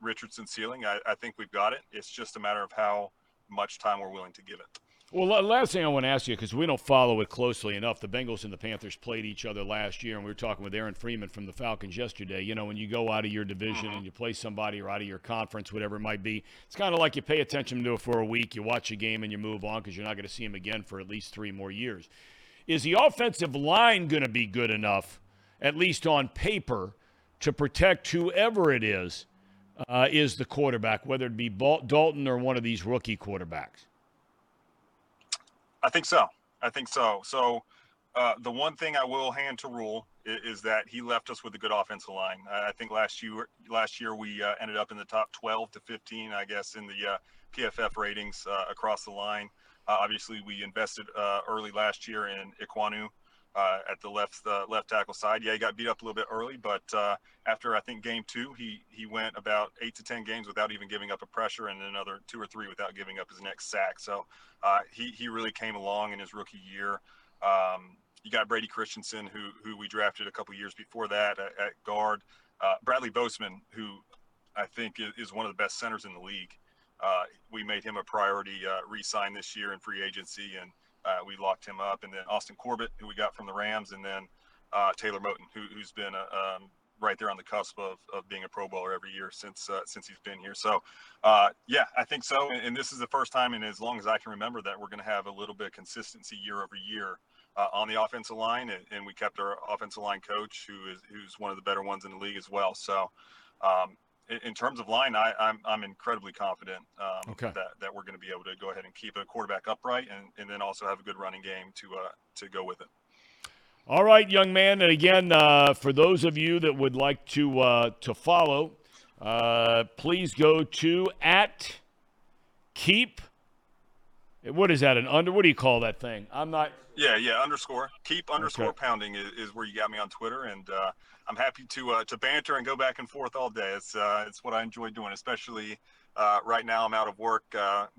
Richardson's ceiling, I, I think we've got it. It's just a matter of how much time we're willing to give it. Well, last thing I want to ask you, because we don't follow it closely enough, the Bengals and the Panthers played each other last year, and we were talking with Aaron Freeman from the Falcons yesterday. You know, when you go out of your division Mm-hmm. and you play somebody or out of your conference, whatever it might be, it's kind of like you pay attention to it for a week, you watch a game, and you move on because you're not going to see him again for at least three more years. Is the offensive line going to be good enough, at least on paper, to protect whoever it is, uh, is the quarterback, whether it be Dalton or one of these rookie quarterbacks? I think so. I think so. So uh, the one thing I will hand to Rhule is, is, that he left us with a good offensive line. I think last year last year we uh, ended up in the top 12 to 15, I guess, in the uh, PFF ratings uh, across the line. Uh, obviously, we invested uh, early last year in Ekwonu. at the left left tackle side, yeah, he got beat up a little bit early, but after I think game two, he he went about eight to ten games without even giving up a pressure, and another two or three without giving up his next sack. So uh, he he really came along in his rookie year. Um, you got Brady Christensen, who who we drafted a couple years before that at, at guard. Uh, Bradley Bozeman, who I think is, is, one of the best centers in the league. Uh, we made him a priority uh, re-sign this year in free agency, and uh, we locked him up. And then Austin Corbett, who we got from the Rams, and then uh, Taylor Moton, who, has been a, um, right there on the cusp of, of being a Pro Bowler every year since uh, since he's been here. So, uh, yeah, I think so. And, and, this is the first time in as long as I can remember that we're going to have a little bit of consistency year over year uh, on the offensive line, and, and, we kept our offensive line coach, who is who's one of the better ones in the league as well. So. Um, in, terms of line, I, I'm, I'm incredibly confident um, okay. that, that we're going to be able to go ahead and keep a quarterback upright and, and then also have a good running game to uh, to go with it. All right, young man. And again, uh, for those of you that would like to uh, to follow, uh, please go to at keep. What is that? An under? What do you call that thing? I'm not. Yeah, yeah. Underscore keep underscore okay. pounding is, is where you got me on Twitter, and uh, I'm happy to uh, to banter and go back and forth all day. It's uh, it's what I enjoy doing, especially. right now, I'm out of work.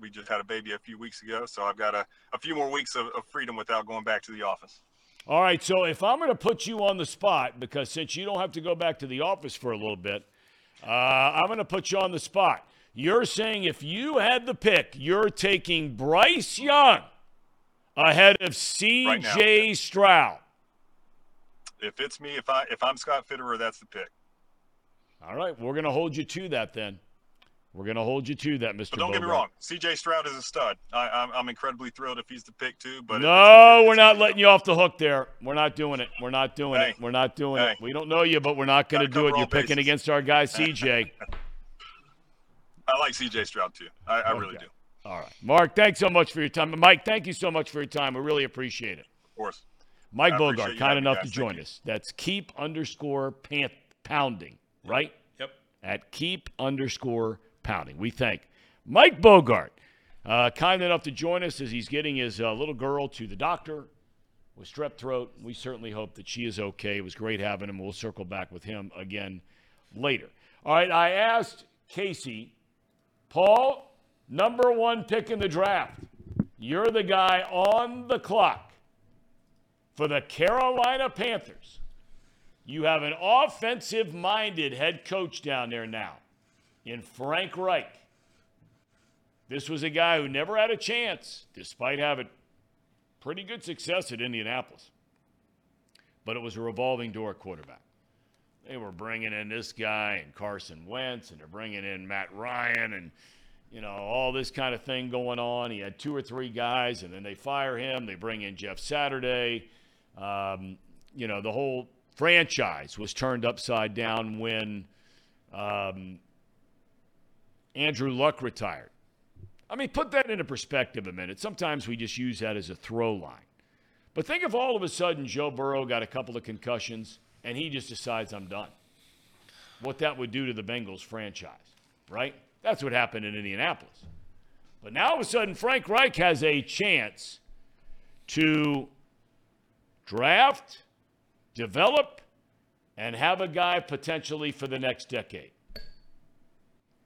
we just had a baby a few weeks ago, so I've got a, a few more weeks of, of freedom without going back to the office. All right, so if I'm going to put you on the spot, because since you don't have to go back to the office for a little bit, uh, I'm going to put you on the spot. You're saying if you had the pick, you're taking Bryce Young ahead of C.J. Right Stroud. If it's me, if I if I'm Scott Fitterer, that's the pick. All right, we're going to hold you to that then. We're going to hold you to that, Mr. But don't Bogaert. get me wrong. C.J. Stroud is a stud. I, am incredibly thrilled if he's the pick too. But no, we're not letting you off the hook there. We're not doing it. We're not doing hey. it. We're not doing hey. it. We don't know you, but we're not going to do it. You're bases. picking against our guy C.J. [LAUGHS] I like C.J. Stroud too. I, I okay. really do. All right, Mark. Thanks so much for your time. Mike, thank you so much for your time. We really appreciate it. Of course. Mike I Bogaert, kind enough to join Thank us. That's keep underscore pant pounding, right? Yep. At keep underscore pounding. We thank Mike Bogaert, uh, kind enough to join us as he's getting his uh, little girl to the doctor with strep throat. We certainly hope that she is okay. It was great having him. We'll circle back with him again later. All right, I asked Casey, Paul, number one pick in the draft. You're the guy on the clock for the Carolina Panthers. You have an offensive minded head coach down there now in Frank Reich. This was a guy who never had a chance, despite having pretty good success at Indianapolis. But it was a revolving door quarterback. They were bringing in this guy and Carson Wentz, and they're bringing in Matt Ryan, and you know all this kind of thing going on. He had two or three guys, and then they fire him. They bring in Jeff Saturday. Um, you know the whole franchise was turned upside down when um, Andrew Luck retired. I mean, put that into perspective a minute. Sometimes we just use that as a throw line. But think if all of a sudden Joe Burrow got a couple of concussions and he just decides I'm done. What that would do to the Bengals franchise, right? That's what happened in Indianapolis. But now all of a sudden, Frank Reich has a chance to draft, develop, and have a guy potentially for the next decade.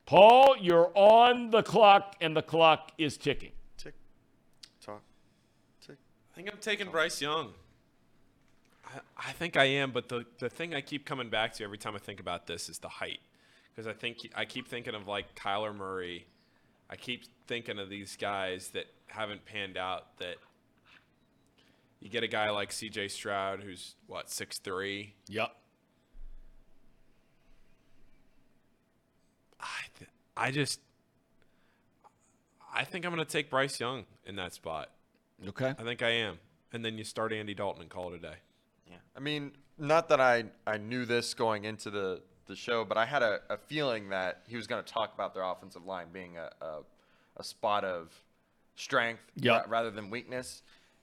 Paul, you're on the clock, and the clock is ticking. Tick, tock, tick. I think I'm taking Bryce Young. I, think I am, but the, the thing I keep coming back to every time I think about this is the height. Because I think I keep thinking of like Kyler Murray. I keep thinking of these guys that haven't panned out that you get a guy like CJ Stroud who's what, six three. Yep. I th- I just I think I'm going to take Bryce Young in that spot. Okay. I think I am. And then you start Andy Dalton and call it a day. Yeah. I mean, not that I, I knew this going into the, the show, but I had a, a feeling that he was going to talk about their offensive line being a, a, a spot of strength Yep. ra- rather than weakness.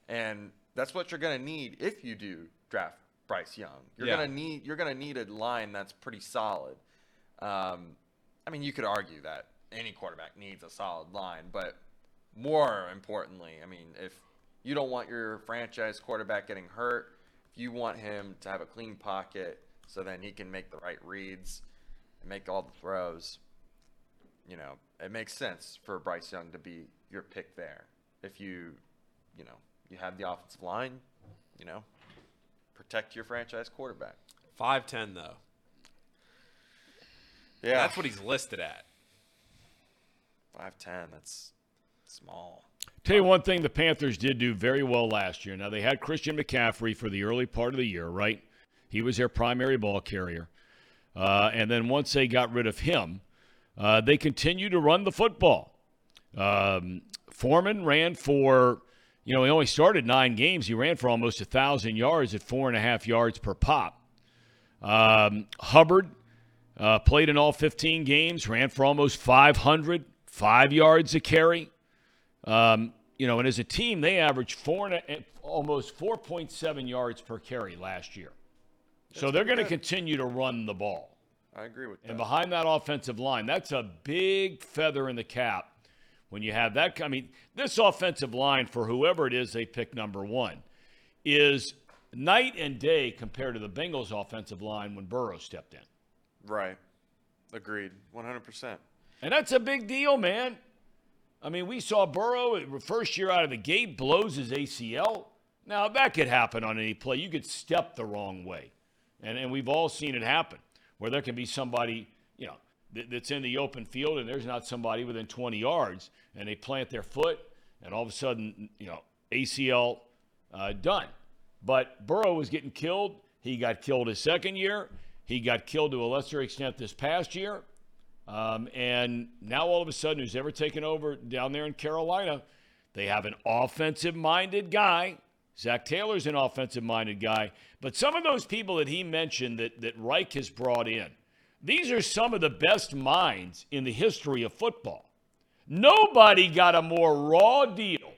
And that's what you're going to need if you do draft Bryce Young. You're Yeah. going to need you're going to need a line that's pretty solid. Um, I mean, you could argue that any quarterback needs a solid line, but more importantly, I mean, if you don't want your franchise quarterback getting hurt, you want him to have a clean pocket so then he can make the right reads and make all the throws, you know, it makes sense for Bryce Young to be your pick there. If you, you know, you have the offensive line, you know, protect your franchise quarterback. 5'10 though. Yeah, That's what he's listed at. five ten. That's small. Tell you one thing the Panthers did do very well last year. Now, they had Christian McCaffrey for the early part of the year, right? He was their primary ball carrier. Uh, and then once they got rid of him, uh, they continued to run the football. Um, Foreman ran for, you know, he only started nine games. He ran for almost a 1,000 yards at four and a half yards per pop. Um, Hubbard uh, played in all 15 games, ran for almost 500, five yards a carry. Um, you know, and as a team, they averaged four and a, eh, almost 4.7 yards per carry last year. so they're going to continue to run the ball. I agree with that. And behind that offensive line, that's a big feather in the cap when you have that. I mean, this offensive line, for whoever it is they pick number one, is night and day compared to the Bengals' offensive line when Burrow stepped in. right. Agreed. One hundred percent. And that's a big deal, man. I mean, we saw Burrow first year out of the gate blows his ACL. Now that could happen on any play. You could step the wrong way, and and we've all seen it happen where there can be somebody you know that, that's in the open field and there's not somebody within 20 yards, and they plant their foot, and all of a sudden you know ACL uh, done. But Burrow was getting killed. He got killed his second year. He got killed to a lesser extent this past year. Um, and now all of a sudden, who's ever taken over down there in Carolina, they have an offensive minded guy. Zac Taylor's an offensive minded guy. But some of those people that he mentioned that, that Reich has brought in, these are some of the best minds in the history of football. Nobody got a more raw deal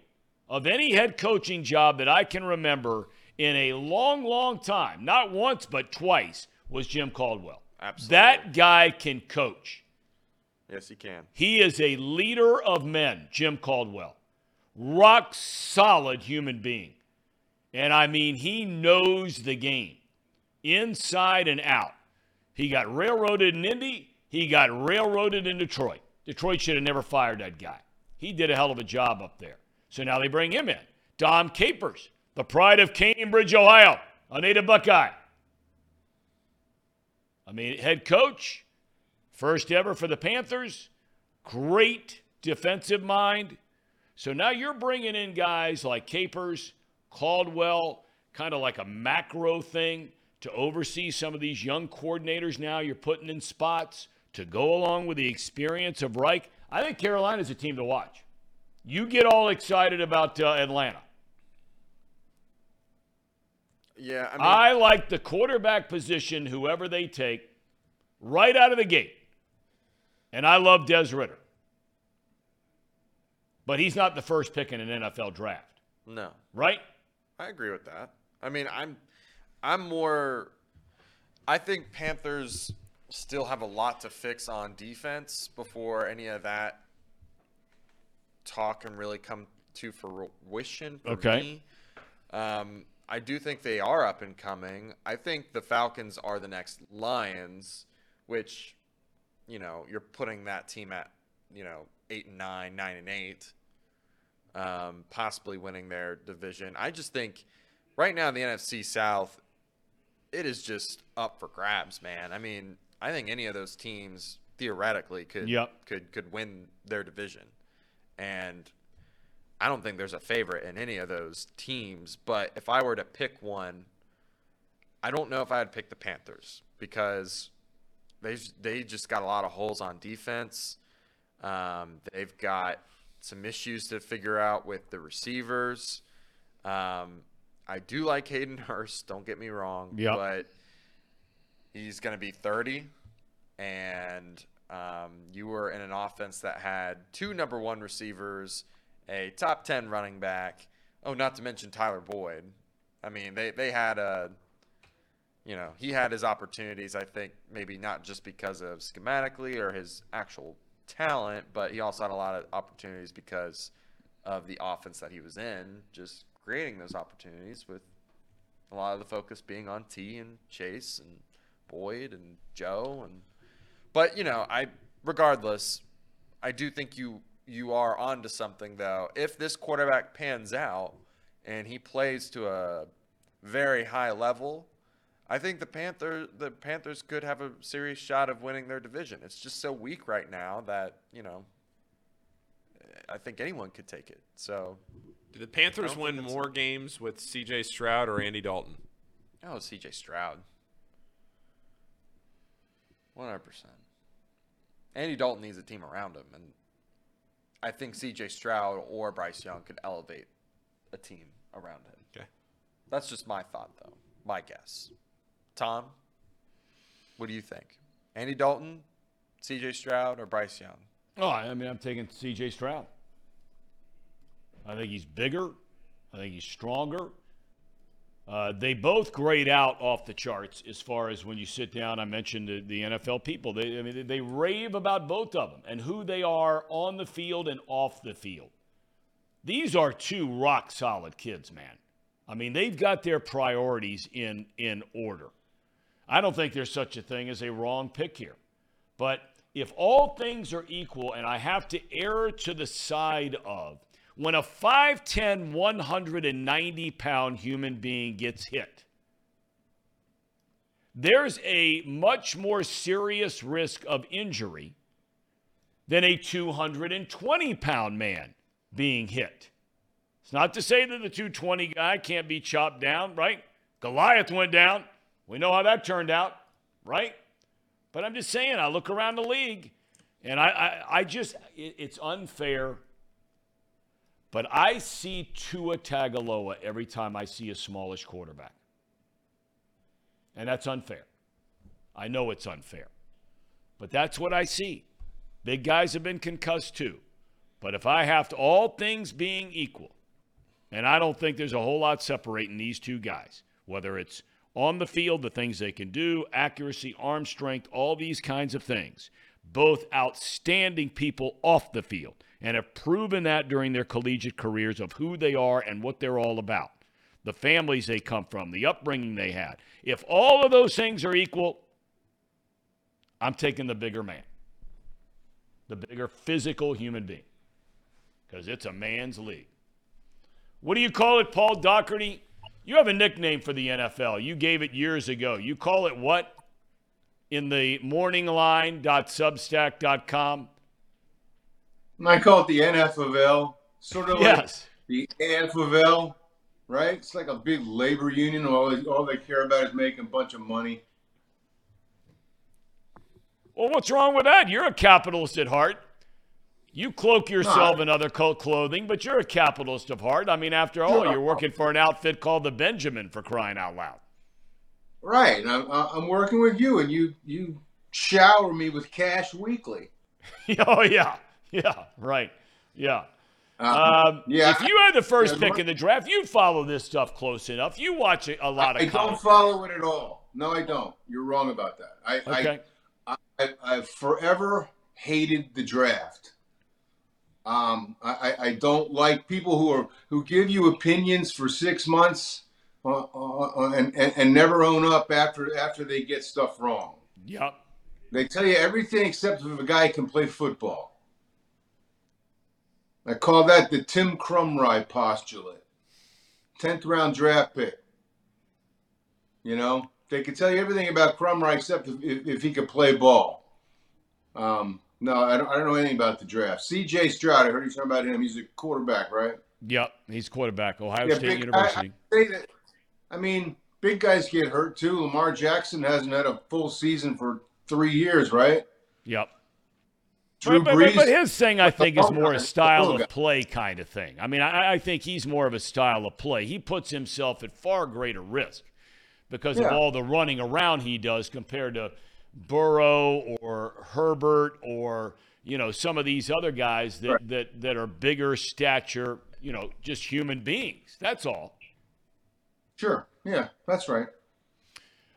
of any head coaching job that I can remember in a long, long time. Not once, but twice was Jim Caldwell. Absolutely. That guy can coach. Yes, he can. He is a leader of men, Jim Caldwell. Rock solid human being. And I mean, he knows the game inside and out. He got railroaded in Indy, he got railroaded in Detroit. Detroit should have never fired that guy. He did a hell of a job up there. So now they bring him in. Dom Capers, the pride of Cambridge, Ohio, a native Buckeye. I mean, head coach, First ever for the Panthers. Great defensive mind. So now you're bringing in guys like Capers, Caldwell, kind of like a macro thing to oversee some of these young coordinators now you're putting in spots to go along with the experience of Reich. I think Carolina's a team to watch. You get all excited about uh, Atlanta. Yeah, I mean, I like the quarterback position, whoever they take, right out of the gate. And I love Des Ridder. But he's not the first pick in an NFL draft, no, right? I agree with that. I mean, I'm, I'm more. I think Panthers still have a lot to fix on defense before any of that talk can really come to fruition. For Okay. Me. Um, I do think they are up and coming. I think the Falcons are the next Lions, which, you know, you're putting that team at, you know, eight and nine, nine and eight, um, possibly winning their division. I just think right now in the NFC South, it is just up for grabs, man. I mean, I think any of those teams theoretically could Yep. could could win their division, and I don't think there's a favorite in any of those teams. But if I were to pick one, I don't know if I'd pick the Panthers because they they just got a lot of holes on defense. Um, they've got some issues to figure out with the receivers. Um, I do like Hayden [LAUGHS] Hurst. Don't get me wrong, Yep. but he's going to be 30, and um, you were in an offense that had two number one receivers, a top 10 running back. Oh, not to mention Tyler Boyd. I mean, they they had a you know, he had his opportunities, I think, maybe not just because of schematically or his actual talent, but he also had a lot of opportunities because of the offense that he was in, just creating those opportunities with a lot of the focus being on T and Chase and Boyd and Joe and but you know, I regardless, I do think you you are onto something though. If this quarterback pans out and he plays to a very high level, I think the Panther the Panthers could have a serious shot of winning their division. It's just so weak right now that, you know, I think anyone could take it. So, Do the Panthers win more games with C.J. Stroud or Andy Dalton? oh, CJ Stroud. 100%. Andy Dalton needs a team around him and I think CJ Stroud or Bryce Young could elevate a team around him. Okay. That's just my thought though. My guess. Tom, what do you think? Andy Dalton, CJ Stroud, or Bryce Young? Oh, I mean, I'm taking C.J. Stroud. I think he's bigger. I think he's stronger. Uh, they both grade out off the charts as far as when you sit down. I mentioned the, the NFL people. They, I mean, they rave about both of them and who they are on the field and off the field. These are two rock solid kids, man. I mean, they've got their priorities in in order. I don't think there's such a thing as a wrong pick here. But if all things are equal, and I have to err to the side of when a 5'10, 190 pound human being gets hit, there's a much more serious risk of injury than a 220 pound man being hit. It's not to say that the 220 guy can't be chopped down, right? Goliath went down. We know how that turned out, right? But I'm just saying, I look around the league and I, I, I just, it, it's unfair. But I see Tua Tagaloa every time I see a smallish quarterback. And that's unfair. I know it's unfair. But that's what I see. Big guys have been concussed too. But if I have to, all things being equal, and I don't think there's a whole lot separating these two guys, whether it's on the field, the things they can do, accuracy, arm strength, all these kinds of things. Both outstanding people off the field and have proven that during their collegiate careers of who they are and what they're all about, the families they come from, the upbringing they had. If all of those things are equal, I'm taking the bigger man, the bigger physical human being, because it's a man's league. What do you call it, Paul Daugherty? You have a nickname for the NFL. You gave it years ago. You call it what? In the morningline.substack.com? I call it the NFL, sort of like Yes. the AFL, right? It's like a big labor union. All they, all they care about is making a bunch of money. Well, what's wrong with that? You're a capitalist at heart. You cloak yourself I- in other cult clothing, but you're a capitalist of heart. I mean, after all, No. you're working for an outfit called the Benjamin for crying out loud. Right. I'm, I'm working with you, and you you shower me with cash weekly. [LAUGHS] oh yeah, yeah, right, yeah. Um, yeah, if you had the first yeah, pick in the draft, you follow this stuff close enough. You watch a, a lot I of I don't follow it at all. No, I don't. You're wrong about that. I, Okay. I, I, I've forever hated the draft. Um, I, I- don't like people who are who give you opinions for six months uh, uh, and, and and never own up after after they get stuff wrong. Yep. They tell you everything except if a guy can play football. I call that the Tim Krumrie postulate. Tenth round draft pick. You know, they could tell you everything about Crumry except if, if, if he could play ball. Um, no, I don't, I don't know anything about the draft. C.J. Stroud, I heard you talking about him. He's a quarterback, right? Yep. He's quarterback, Ohio Yeah, State big- University. I, I that. I mean, big guys get hurt too. Lamar Jackson hasn't had a full season for three years, right? yep. Drew but, but, but, Brees. but his thing, I think, is more a style of play kind of thing. I mean, I, I think he's more of a style of play. He puts himself at far greater risk because of all the running around he does compared to Burrow or Herbert or you know some of these other guys that Right. that that are bigger stature. You know, just human beings. That's all. Sure. Yeah, that's right.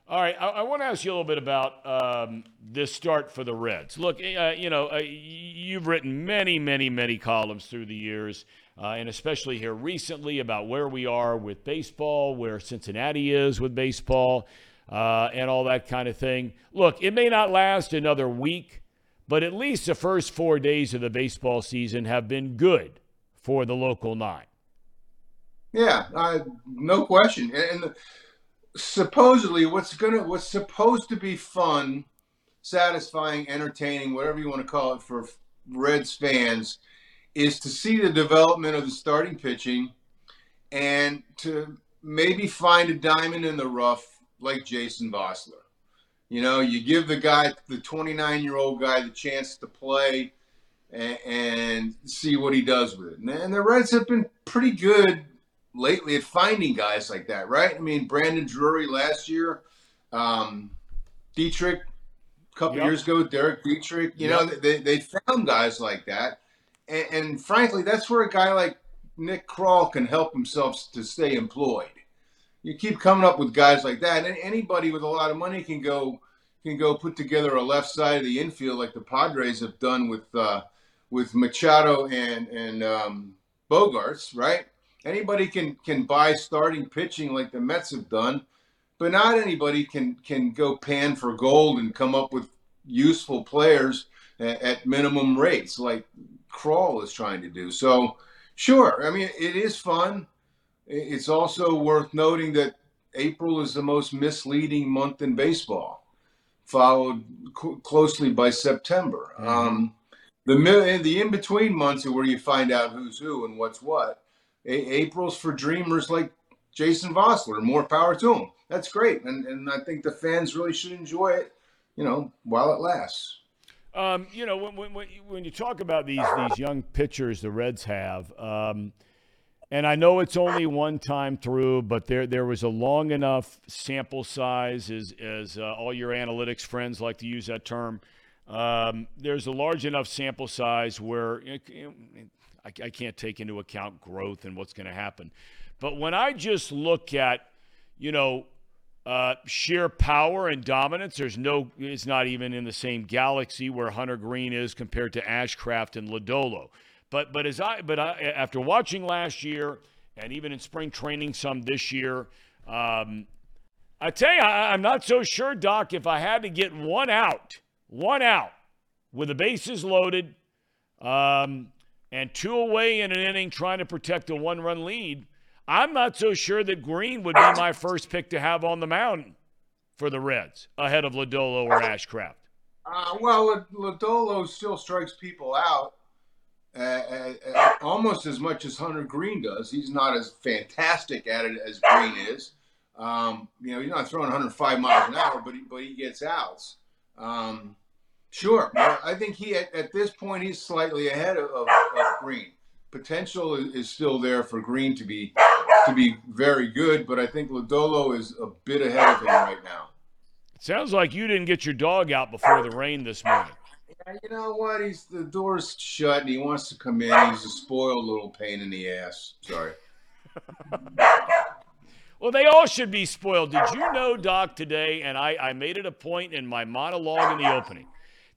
All right, I, I want to ask you a little bit about um, this start for the Reds. Look, uh, you know, uh, you've written many, many, many columns through the years, uh, and especially here recently about where we are with baseball, where Cincinnati is with baseball, uh, and all that kind of thing. Look, it may not last another week, but at least the first four days of the baseball season have been good for the local nine. Yeah, no question. And, and supposedly, what's gonna what's supposed to be fun, satisfying, entertaining, whatever you want to call it, for Reds fans, is to see the development of the starting pitching, and to maybe find a diamond in the rough like Jason Vosler. You know, you give the guy, the 29 year old guy, the chance to play and, and see what he does with it. And, and the Reds have been pretty good lately at finding guys like that, right? I mean, Brandon Drury last year, um, Dietrich a couple Yep. years ago, Derek Dietrich. You know, they, they found guys like that. And, and frankly, that's where a guy like Nick Krall can help himself to stay employed. You keep coming up with guys like that, and anybody with a lot of money can go can go put together a left side of the infield like the Padres have done with uh, with Machado and and um, Bogaerts, right? Anybody can can buy starting pitching like the Mets have done, but not anybody can can go pan for gold and come up with useful players at, at minimum rates like Krall is trying to do. So, sure, I mean it is fun. It's also worth noting that April is the most misleading month in baseball, followed cl- closely by September. Um, the the in between months are where you find out who's who and what's what. A- April's for dreamers like Jason Vosler. More power to him. That's great, and and I think the fans really should enjoy it. You know, while it lasts. Um, you know, when, when, when you talk about these these young pitchers the Reds have, um, and I know it's only one time through, but there there was a long enough sample size, as as uh, all your analytics friends like to use that term. Um, there's a large enough sample size where I, I can't take into account growth and what's going to happen. But when I just look at, you know, uh, sheer power and dominance. There's no, it's not even in the same galaxy where Hunter Greene is compared to Ashcraft and Lodolo. But but as I but I, after watching last year and even in spring training some this year, um, I tell you I, I'm not so sure, Doc. If I had to get one out, one out with the bases loaded, um, and two away in an inning trying to protect a one-run lead. I'm not so sure that Greene would be my first pick to have on the mound for the Reds ahead of Lodolo or Ashcraft. Uh, well, Lodolo still strikes people out uh, almost as much as Hunter Greene does. He's not as fantastic at it as Greene is. Um, you know, he's not throwing 105 miles an hour, but he, but he gets outs. Um, sure, I think he at, at this point he's slightly ahead of, of, of Greene. Potential is, is still there for Greene to be to be very good, but I think Lodolo is a bit ahead of him right now. Sounds like you didn't get your dog out before the rain this morning. You know what? He's the door's shut and he wants to come in. He's a spoiled little pain in the ass. Sorry. [LAUGHS] Well, they all should be spoiled. Did you know, Doc, today, and I, I made it a point in my monologue in the opening,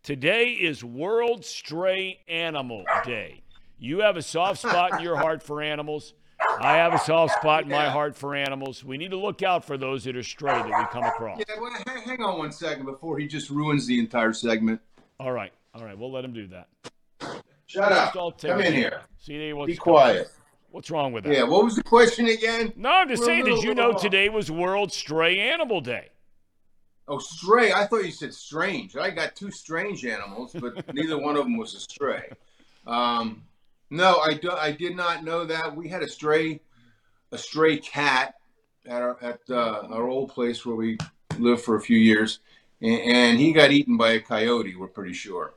today is World Stray Animal Day. You have a soft spot in your heart for animals. I have a soft spot in my heart for animals. We need to look out for those that are stray that we come across. Yeah, well, hang, hang on one second before he just ruins the entire segment. All right. All right. We'll let him do that. Shut Just up. Come in here. There what's Be quiet. What's wrong with that? Yeah, what was the question again? No, I'm just We're saying, did you know little- today was World Stray Animal Day? Oh, stray. I thought you said strange. I got two strange animals, but [LAUGHS] neither one of them was a stray. Um, no, I, do, I did not know that. We had a stray, a stray cat at our at uh, our old place where we lived for a few years, and, and he got eaten by a coyote. We're pretty sure,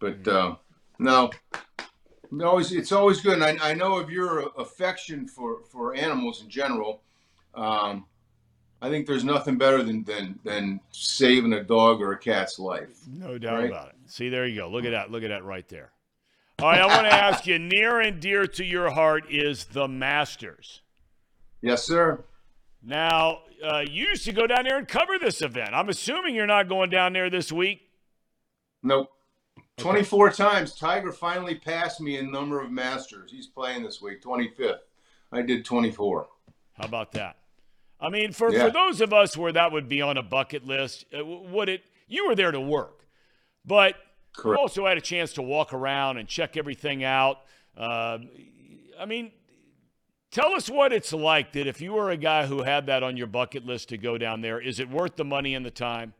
but uh, no. It's, it's always good. And I, I know of your affection for, for animals in general. Um, I think there's nothing better than, than than saving a dog or a cat's life. No doubt Right. about it. See, there you go. Look at that. Look at that right there. All right, I want to ask you near and dear to your heart is the Masters. Yes, sir. Now, uh, you used to go down there and cover this event. I'm assuming you're not going down there this week. Nope. 24 times. Tiger finally passed me in number of Masters. He's playing this week, 25th. I did 24. How about that? I mean, for, Yeah. for those of us where that would be on a bucket list, uh, would it? You were there to work, but you also had a chance to walk around and check everything out. Uh, I mean, tell us what it's like that if you were a guy who had that on your bucket list to go down there, is it worth the money and the time?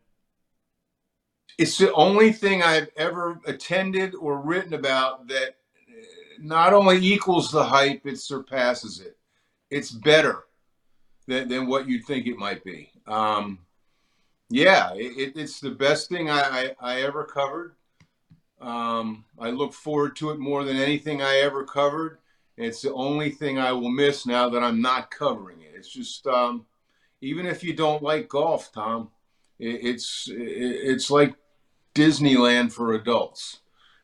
It's the only thing I've ever attended or written about that not only equals the hype, it surpasses it. It's better than, than what you'd think it might be. Um, yeah, it- it's the best thing I, I, I ever covered. Um, I look forward to it more than anything I ever covered. It's the only thing I will miss now that I'm not covering it. It's just, um, even if you don't like golf, Tom, it, it's it, it's like Disneyland for adults.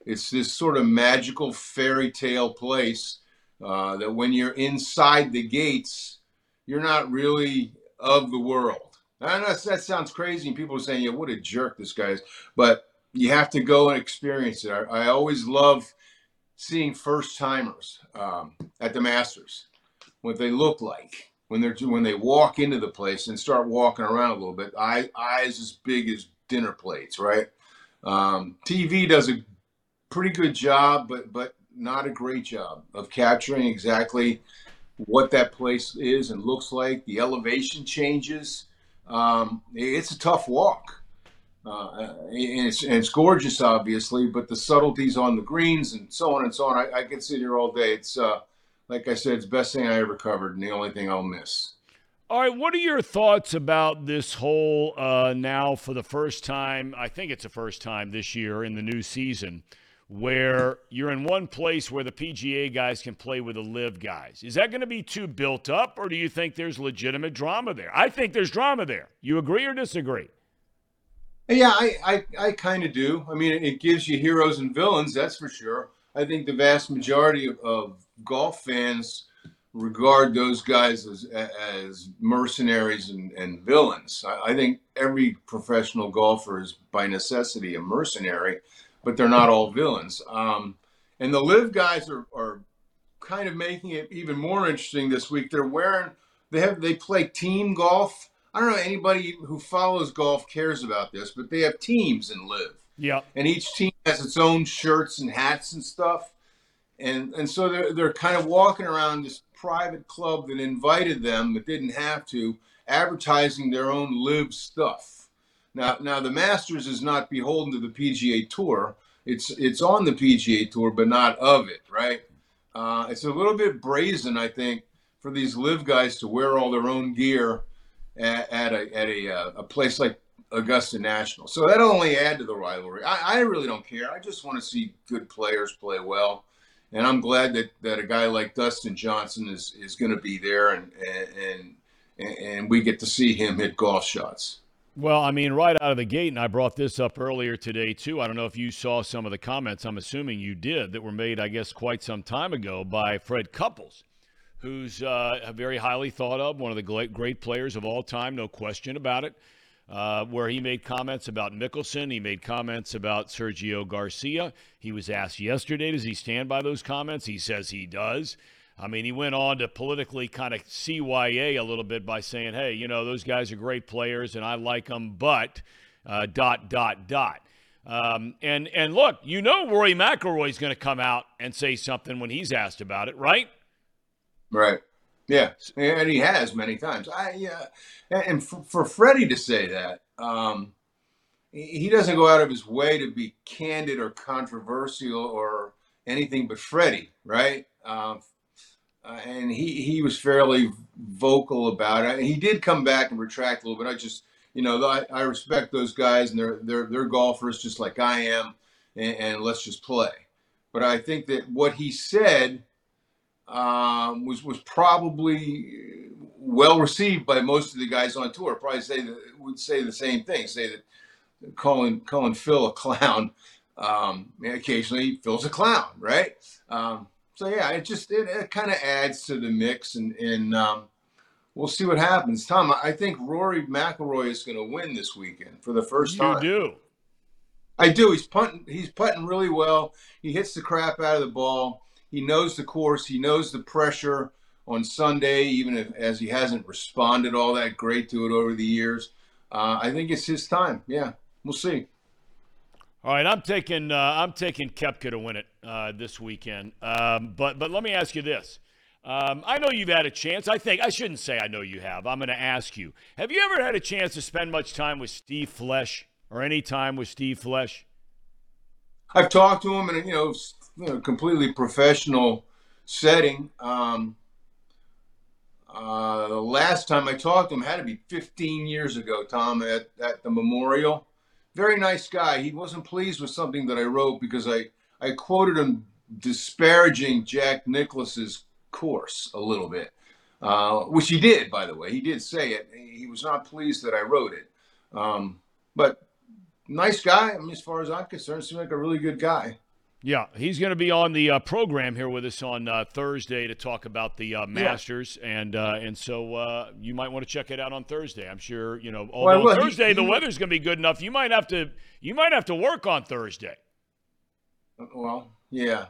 It's this sort of magical fairy tale place uh, that when you're inside the gates, you're not really of the world. I know that sounds crazy, and people are saying, "Yeah, what a jerk this guy is," but you have to go and experience it. I, I always love seeing first timers um, at the Masters, what they look like when they're when they walk into the place and start walking around a little bit. Eye, eyes as big as dinner plates, right? Um, TV does a pretty good job, but but not a great job of capturing exactly what that place is and looks like. The elevation changes. Um, it's a tough walk. Uh, and, it's, it's gorgeous, obviously, but the subtleties on the greens and so on and so on. I, I could sit here all day. It's uh, like I said, it's the best thing I ever covered, and the only thing I'll miss. All right, what are your thoughts about this whole uh, now for the first time? I think it's the first time this year in the new season where you're in one place where the PGA guys can play with the LIV guys. Is that going to be too built up, or do you think there's legitimate drama there? I think there's drama there. You agree or disagree? Yeah, I, I, I kind of do. I mean, it, gives you heroes and villains, that's for sure. I think the vast majority of, of golf fans regard those guys as, as mercenaries and, and villains. I, I think every professional golfer is by necessity a mercenary, but they're not all villains. Um, and the LIV guys are, are kind of making it even more interesting this week. They're wearing, they have, they play team golf. I don't know anybody who follows golf cares about this, but they have teams in LIV Yeah. and each team has its own shirts and hats and stuff. And and so they're they're kind of walking around this private club that invited them but didn't have to, advertising their own LIV stuff. Now now the Masters is not beholden to the PGA Tour. It's it's on the PGA Tour but not of it, right? Uh, it's a little bit brazen, I think, for these LIV guys to wear all their own gear at, at a at a, uh, a place like Augusta National. So that'll only add to the rivalry. I, I really don't care. I just want to see good players play well. And I'm glad that, that a guy like Dustin Johnson is, is going to be there and, and, and, and we get to see him hit golf shots. Well, I mean, right out of the gate, and I brought this up earlier today, too. I don't know if you saw some of the comments, I'm assuming you did, that were made, I guess, quite some time ago by Fred Couples, who's uh, very highly thought of, one of the great, players of all time, no question about it. Uh, where he made comments about Mickelson. He made comments about Sergio Garcia. He was asked yesterday, does he stand by those comments? He says he does. I mean, he went on to politically kind of CYA a little bit by saying, hey, you know, those guys are great players and I like them, but uh, dot, dot, dot. Um, and, and look, you know, Rory McIlroy's going to come out and say something when he's asked about it, right? Right. Yeah, and he has many times. I yeah, and for, for Freddie to say that, um, he doesn't go out of his way to be candid or controversial or anything but Freddie, right? Um, uh, and he he was fairly vocal about it. And He did come back and retract a little bit. I just you know I, I respect those guys and they're they're they're golfers just like I am, and, and let's just play. But I think that what he said um, was was probably well received by most of the guys on tour. Probably say that would say the same thing. Say that calling calling Phil a clown. Um, occasionally, Phil's a clown, right? Um, so yeah, it just it, it kind of adds to the mix, and and um, we'll see what happens. Tom, I think Rory McIlroy is going to win this weekend for the first You time. You do. I do. He's punting. He's putting really well. He hits the crap out of the ball. He knows the course. He knows the pressure on Sunday, even if as he hasn't responded all that great to it over the years. Uh, I think it's his time. Yeah, we'll see. All right, I'm taking uh, I'm taking Koepka to win it uh, this weekend. Um, but but let me ask you this: um, I know you've had a chance. I think I shouldn't say I know you have. I'm going to ask you: Have you ever had a chance to spend much time with Steve Flesch or any time with Steve Flesch? I've talked to him and you know, you know completely professional setting. Um, uh, the last time I talked to him had to be 15 years ago, Tom, at, at the memorial. Very nice guy. He wasn't pleased with something that I wrote because I, I quoted him disparaging Jack Nicklaus's course a little bit, uh, which he did, by the way. He did say it. He was not pleased that I wrote it. Um, but nice guy. I mean, as far as I'm concerned, seems like a really good guy. Yeah, he's going to be on the uh, program here with us on uh, Thursday to talk about the uh, Masters, and uh, and so uh, you might want to check it out on Thursday. I'm sure you know. Although will. He- Thursday the he- weather's going to be good enough, you might have to you might have to work on Thursday. Well, yeah,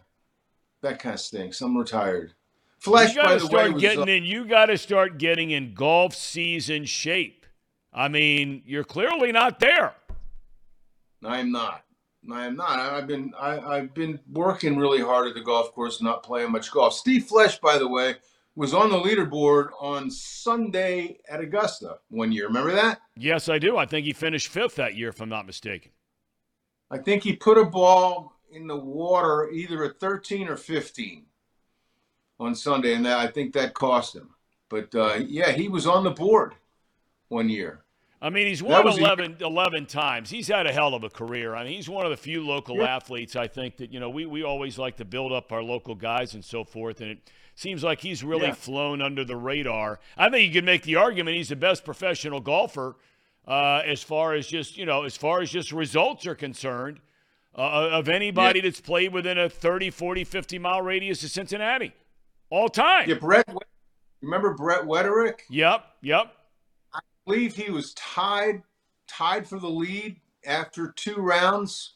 that kind of stinks. I'm retired. Flesch, you got by to the way, start was getting in. You got to start getting in golf season shape. I mean, you're clearly not there. I am not. I am not. I- I've been I, I've been working really hard at the golf course, not playing much golf. Steve Flesch, by the way, was on the leaderboard on Sunday at Augusta one year. Remember that? Yes, I do. I think he finished fifth that year, if I'm not mistaken. I think he put a ball in the water either at 13 or 15 on Sunday, and that, I think that cost him. But uh, yeah, he was on the board one year. I mean, he's won was a- 11, 11 times. He's had a hell of a career. I mean, he's one of the few local Yeah. athletes, I think, that, you know, we, we always like to build up our local guys and so forth. And it seems like he's really Yeah. flown under the radar. I think you could make the argument he's the best professional golfer uh, as far as just, you know, as far as just results are concerned uh, of anybody that's played within a 30, 40, 50 mile radius of Cincinnati all time. Yeah, Brett. Remember Brett Wetterich? Yep, yep. Believe he was tied tied for the lead after two rounds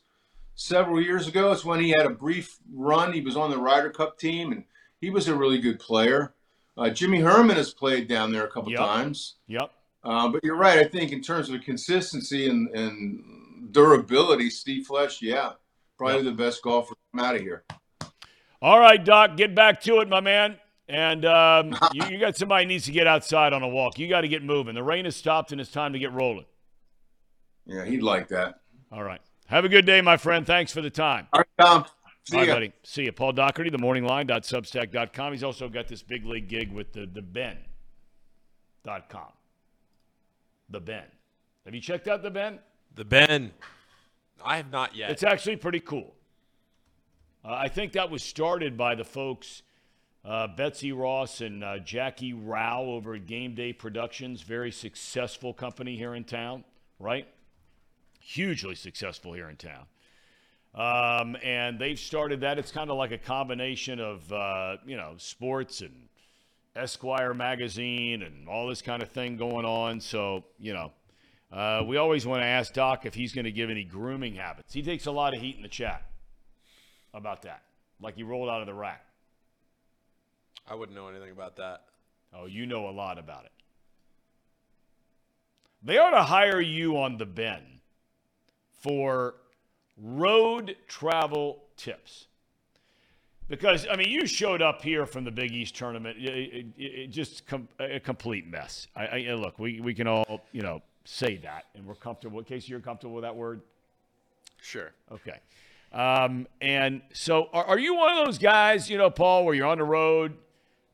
several years ago. It's when he had a brief run. He was on the Ryder Cup team, and he was a really good player. Uh, Jimmy Herman has played down there a couple Yep. times. Yep. Uh, but you're right. I think in terms of consistency and, and durability, Steve Flesch, yeah, probably the best golfer out of here. All right, Doc, get back to it, my man. And um, [LAUGHS] you, you got somebody needs to get outside on a walk. You got to get moving. The rain has stopped and it's time to get rolling. Yeah, he'd like that. All right. Have a good day, my friend. Thanks for the time. All right, Tom. See All right, ya. buddy. See you. Paul Daugherty, the morningline.substack.com. He's also got this big league gig with the, the Ben.com. The Ben. Have you checked out the Ben? The Ben. I have not yet. It's actually pretty cool. Uh, I think that was started by the folks, uh, Betsy Ross and uh, Jackie Rao over at Game Day Productions, very successful company here in town. right? Hugely successful here in town. Um, and they've started that. It's kind of like a combination of, uh, you know, sports and Esquire magazine and all this kind of thing going on. So, you know, uh, we always want to ask Doc if he's going to give any grooming habits. He takes a lot of heat in the chat about that, like he rolled out of the rack. I wouldn't know anything about that. Oh, you know a lot about it. They ought to hire you on the Ben for road travel tips. Because, I mean, you showed up here from the Big East tournament, it, it, it just com- a complete mess. I, I, look, we, we can all, you know, say that, and we're comfortable. In case you're comfortable with that word, Sure. Okay. Um, and so, are, are you one of those guys, you know, Paul, where you're on the road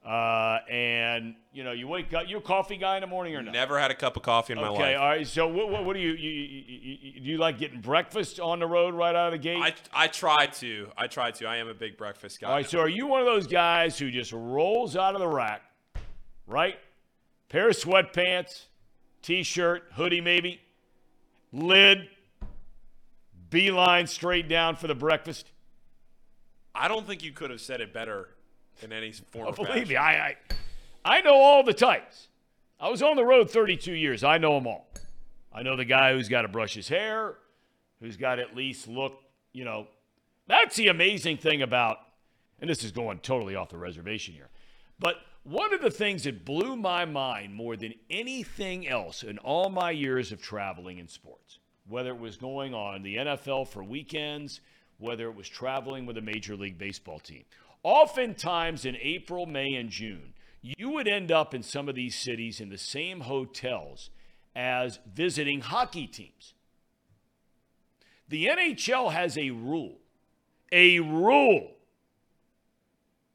uh, and you know you wake up? You a coffee guy in the morning or not? Never had a cup of coffee in my Okay. life. Okay, all right. So, what, what, what do you, you, you, you do? You like getting breakfast on the road right out of the gate? I, I try to. I try to. I am a big breakfast guy. All right. So, are you one of those guys who just rolls out of the rack, right? Pair of sweatpants, t-shirt, hoodie, maybe, lid, beeline straight down for the breakfast. I don't think you could have said it better in any form. Oh, believe me. I, I I know all the types. I was on the road 32 years. I know them all. I know the guy who's got to brush his hair, who's got at least look, you know. That's the amazing thing about, and this is going totally off the reservation here, but one of the things that blew my mind more than anything else in all my years of traveling in sports, whether it was going on the NFL for weekends, whether it was traveling with a Major League Baseball team, oftentimes in April, May, and June, you would end up in some of these cities in the same hotels as visiting hockey teams. The NHL has a rule, a rule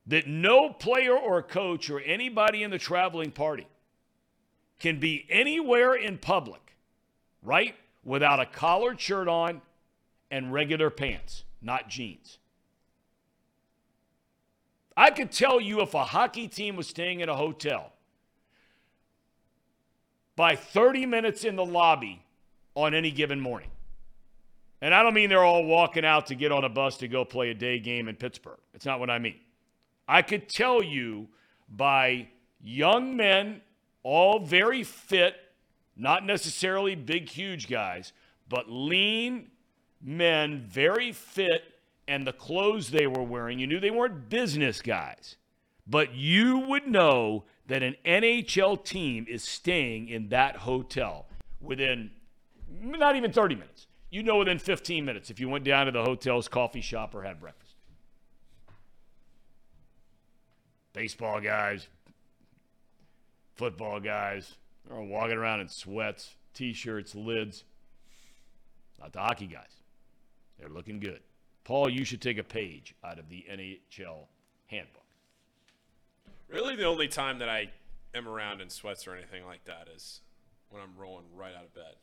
that no player or coach or anybody in the traveling party can be anywhere in public, right, without a collared shirt on and regular pants, not jeans. I could tell you if a hockey team was staying in a hotel by 30 minutes in the lobby on any given morning. And I don't mean they're all walking out to get on a bus to go play a day game in Pittsburgh. It's not what I mean. I could tell you by young men, all very fit, not necessarily big, huge guys, but lean men, very fit, and the clothes they were wearing, you knew they weren't business guys. But you would know that an NHL team is staying in that hotel within not even 30 minutes. You know within 15 minutes if you went down to the hotel's coffee shop or had breakfast. Baseball guys, football guys, they're walking around in sweats, t shirts, lids. Not the hockey guys. They're looking good. Paul, you should take a page out of the NHL handbook. Really, the only time that I am around in sweats or anything like that is when I'm rolling right out of bed.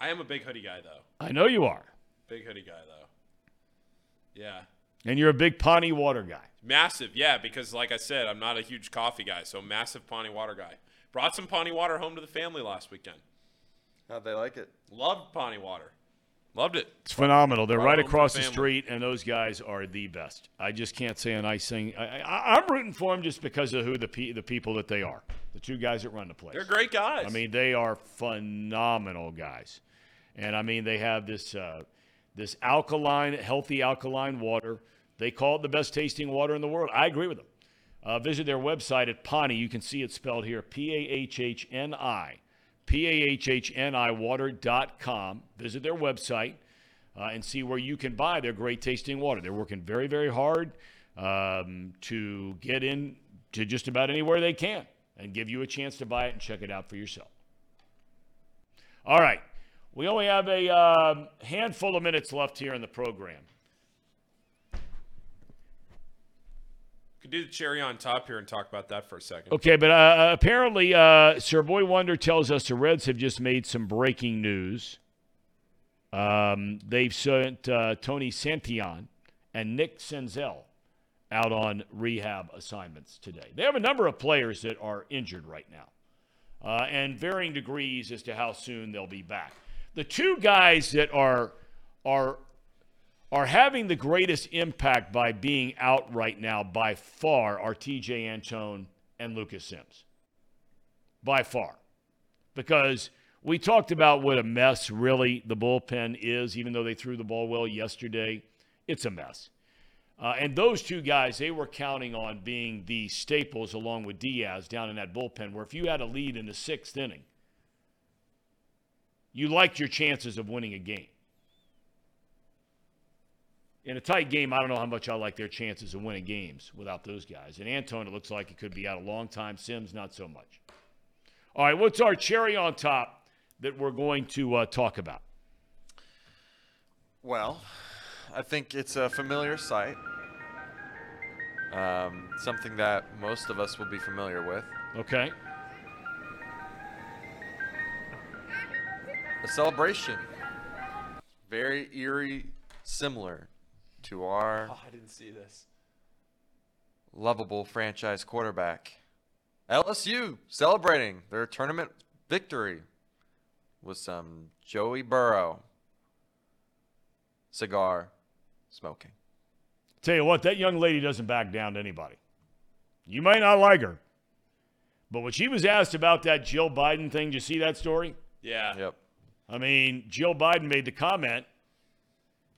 I am a big hoodie guy, though. I know you are. Big hoodie guy, though. Yeah. And you're a big Pahhni water guy. Massive, yeah, because like I said, I'm not a huge coffee guy, so massive Pahhni water guy. Brought some Pahhni water home to the family last weekend. How'd they like it? Loved Pahhni water. Loved it. It's phenomenal. They're right across the street, and those guys are the best. I just can't say a nice thing. I, I, I'm rooting for them just because of who the pe- the people that they are. The two guys that run the place. They're great guys. I mean, they are phenomenal guys, and I mean they have this uh, this alkaline, healthy alkaline water. They call it the best tasting water in the world. I agree with them. Uh, visit their website at Pahhni. You can see it spelled here: P A H H N I, P A H H N I water.com. Visit their website uh, and see where you can buy their great tasting water. They're working very, very hard um, to get in to just about anywhere they can and give you a chance to buy it and check it out for yourself. All right. We only have a um, handful of minutes left here in the program. Could do the cherry on top here and talk about that for a second. Okay, but uh, apparently, uh, Sir Boy Wonder tells us the Reds have just made some breaking news. Um, they've sent uh, Tony Santillan and Nick Senzel out on rehab assignments today. They have a number of players that are injured right now. uh, and varying degrees as to how soon they'll be back. The two guys that are are are having the greatest impact by being out right now by far are TJ Antone and Lucas Sims. By far. Because we talked about what a mess really the bullpen is, even though they threw the ball well yesterday. It's a mess. Uh, and those two guys, they were counting on being the staples along with Diaz down in that bullpen, where if you had a lead in the sixth inning, you liked your chances of winning a game. In a tight game, I don't know how much I like their chances of winning games without those guys. And Antone, it looks like it could be out a long time. Sims, not so much. All right, what's our cherry on top that we're going to uh, talk about? Well, I think it's a familiar sight. Um, something that most of us will be familiar with. Okay. A celebration. Very eerie, similar to our Oh, I didn't see this. lovable franchise quarterback. LSU celebrating their tournament victory with some Joey Burrow cigar smoking. Tell you what, that young lady doesn't back down to anybody. You might not like her, but when she was asked about that Jill Biden thing, did you see that story? Yeah. Yep. I mean, Jill Biden made the comment,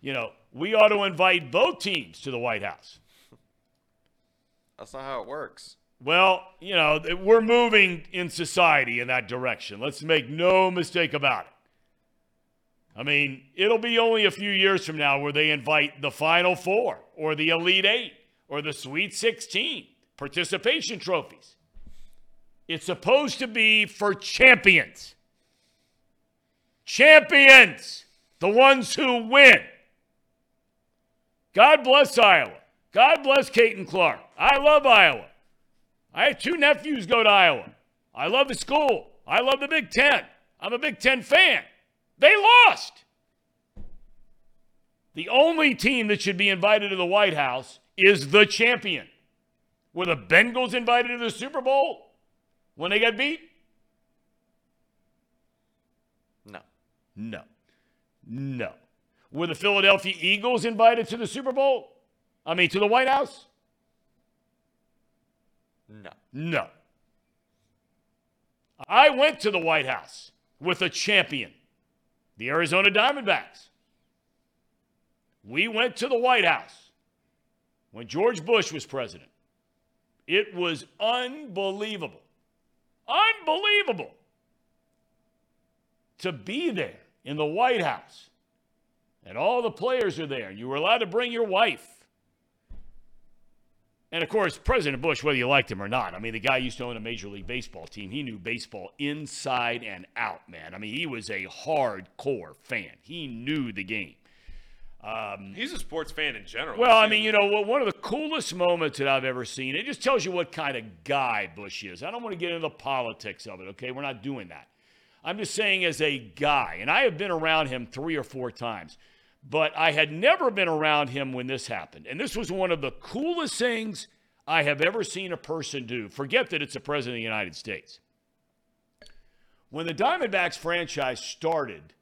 you know, we ought to invite both teams to the White House. That's not how it works. Well, you know, we're moving in society in that direction. Let's make no mistake about it. I mean, it'll be only a few years from now where they invite the Final Four or the Elite Eight or the Sweet 16 participation trophies. It's supposed to be for champions. Champions, the ones who win. God bless Iowa. God bless Caitlin Clark. I love Iowa. I have two nephews go to Iowa. I love the school. I love the Big Ten. I'm a Big Ten fan. They lost. The only team that should be invited to the White House is the champion. Were the Bengals invited to the Super Bowl when they got beat? No. No. No. Were the Philadelphia Eagles invited to the Super Bowl? I mean, to the White House? No. No. I went to the White House with a champion, the Arizona Diamondbacks. We went to the White House when George Bush was president. It was unbelievable. Unbelievable to be there in the White House. And all the players are there. You were allowed to bring your wife. And of course, President Bush, whether you liked him or not, I mean, the guy used to own a Major League Baseball team. He knew baseball inside and out, man. I mean, he was a hardcore fan, he knew the game. Um, He's a sports fan in general. well, I mean, you know, one of the coolest moments that I've ever seen, it just tells you what kind of guy Bush is. I don't want to get into the politics of it, okay? We're not doing that. I'm just saying, as a guy, and I have been around him three or four times, but I had never been around him when this happened. And this was one of the coolest things I have ever seen a person do. Forget that it's the President of the United States. When the Diamondbacks franchise started,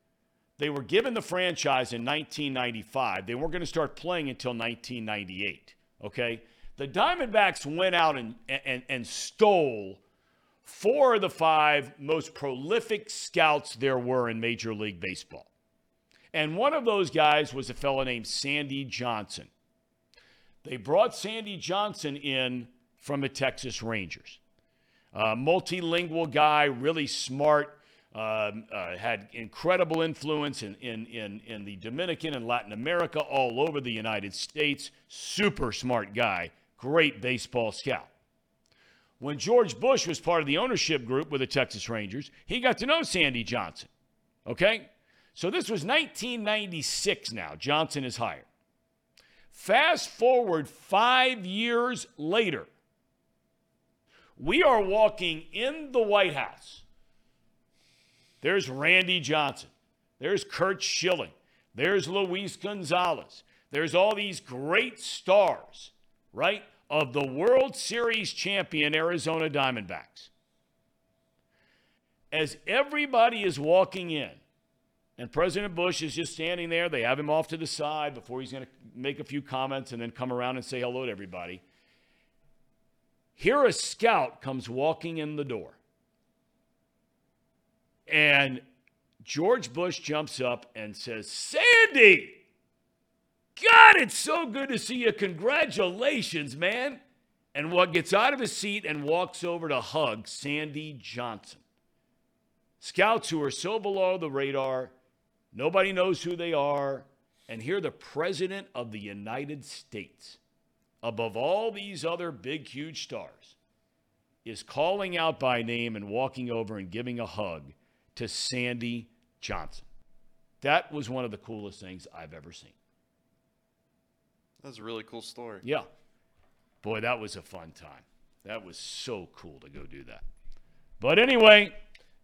they were given the franchise in 1995. They weren't going to start playing until 1998. Okay? The Diamondbacks went out and, and, and stole four of the five most prolific scouts there were in Major League Baseball. And one of those guys was a fellow named Sandy Johnson. They brought Sandy Johnson in from the Texas Rangers. Uh, multilingual guy, really smart, um, uh, had incredible influence in, in, in, in the Dominican and Latin America, all over the United States. Super smart guy, great baseball scout. When George Bush was part of the ownership group with the Texas Rangers, he got to know Sandy Johnson. Okay? So this was 1996 now. Johnson is hired. Fast forward five years later, we are walking in the White House. There's Randy Johnson. There's Curt Schilling. There's Luis Gonzalez. There's all these great stars, right, of the World Series champion Arizona Diamondbacks. as everybody is walking in, and President Bush is just standing there, they have him off to the side before he's going to make a few comments and then come around and say hello to everybody. Here, a scout comes walking in the door. And George Bush jumps up and says, Sandy, God, it's so good to see you. Congratulations, man. And what gets out of his seat and walks over to hug Sandy Johnson. Scouts who are so below the radar, nobody knows who they are. And here, the President of the United States, above all these other big, huge stars, is calling out by name and walking over and giving a hug to Sandy Johnson. That was one of the coolest things I've ever seen. That's a really cool story. Yeah. Boy, that was a fun time. That was so cool to go do that. But anyway,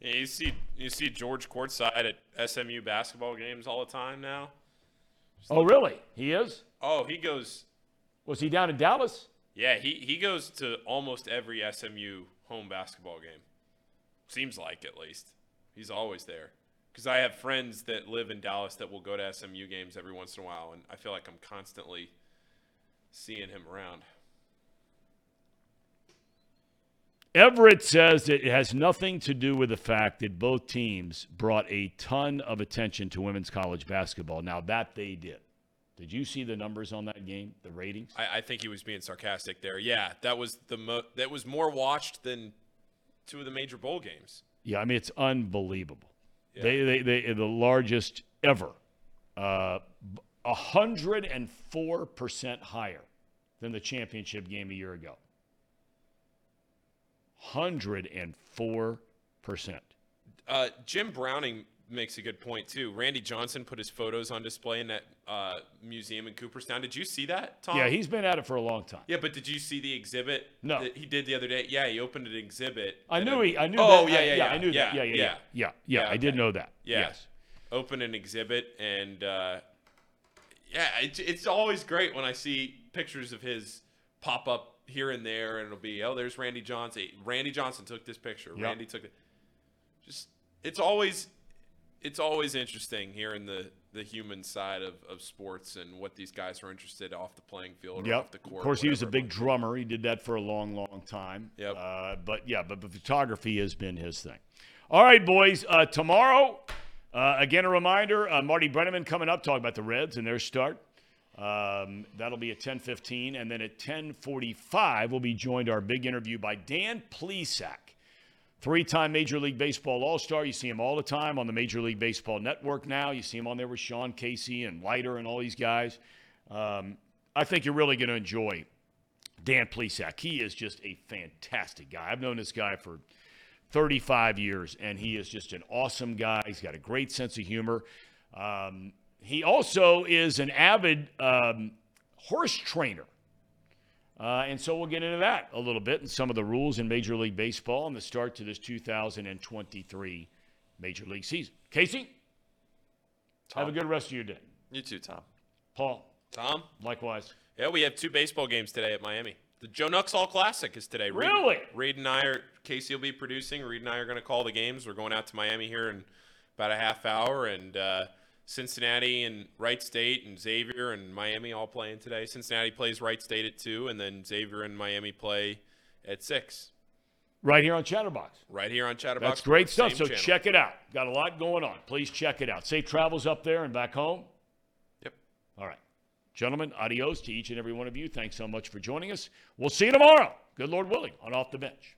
Yeah, you see, you see George courtside at SMU basketball games all the time now. oh, really? He is? Oh, he goes. Was he down in Dallas? Yeah, he he goes to almost every SMU home basketball game. Seems like at least he's always there. Because I have friends that live in Dallas that will go to SMU games every once in a while, and I feel like I'm constantly seeing him around. Everett says it has nothing to do with the fact that both teams brought a ton of attention to women's college basketball. Now, that they did. Did you see the numbers on that game, the ratings? I, I think he was being sarcastic there. Yeah, that was the mo- that was more watched than two of the major bowl games. Yeah, I mean it's unbelievable. They, they they the largest ever, uh, hundred and four percent higher than the championship game a year ago. Hundred and four percent. Uh, Jim Browning makes a good point too. Randy Johnson put his photos on display in that uh, museum in Cooperstown. Did you see that, Tom? Yeah, he's been at it for a long time. Yeah, but did you see the exhibit No. that he did the other day? Yeah, he opened an exhibit. I knew he. I knew. Oh that. yeah, yeah, yeah. I knew that. Yeah, yeah, yeah, yeah, yeah. I did know that. Yeah. Yes. Open an exhibit and uh, yeah, it's it's always great when I see pictures of his pop up here and there, and it'll be oh, there's Randy Johnson. Randy Johnson took this picture. Yep. Randy took it. Just it's always it's always interesting hearing the the human side of, of sports and what these guys are interested off the playing field or Yep. off the court. Of course, he was a big drummer. He did that for a long, long time. Yep. Uh, but yeah, but, but photography has been his thing. All right, boys. Uh, tomorrow, uh, again, a reminder: uh, Marty Brennaman coming up, talking about the Reds and their start. Um, that'll be at 10:15, and then at 10:45, we'll be joined our big interview by Dan Plesac, three-time Major League Baseball All-Star. You see him all the time on the Major League Baseball Network now. You see him on there with Sean Casey and Leiter and all these guys. Um, I think you're really going to enjoy Dan Plesac. He is just a fantastic guy. I've known this guy for 35 years, and he is just an awesome guy. He's got a great sense of humor. Um, he also is an avid um, horse trainer. Uh, and so we'll get into that a little bit and some of the rules in Major League Baseball and the start to this 2023 Major League season. Casey, have a good rest of your day. You too, Tom. Paul, Tom. likewise. Yeah, we have two baseball games today at Miami. The Joe Nuxhall Classic is today. Reed- Really? Reed and I are Casey will be producing. Reed and I are going to call the games. We're going out to Miami here in about a half hour, and uh, Cincinnati and Wright State and Xavier and Miami all playing today. Cincinnati plays Wright State at two, and then Xavier and Miami play at six. Right here on Chatterbox. Right here on Chatterbox. That's great stuff. So channel. check it out. Got a lot going on. Please check it out. Safe travels up there and back home. Yep. All right. Gentlemen, adios to each and every one of you. Thanks so much for joining us. We'll see you tomorrow. Good Lord willing, on Off the Bench.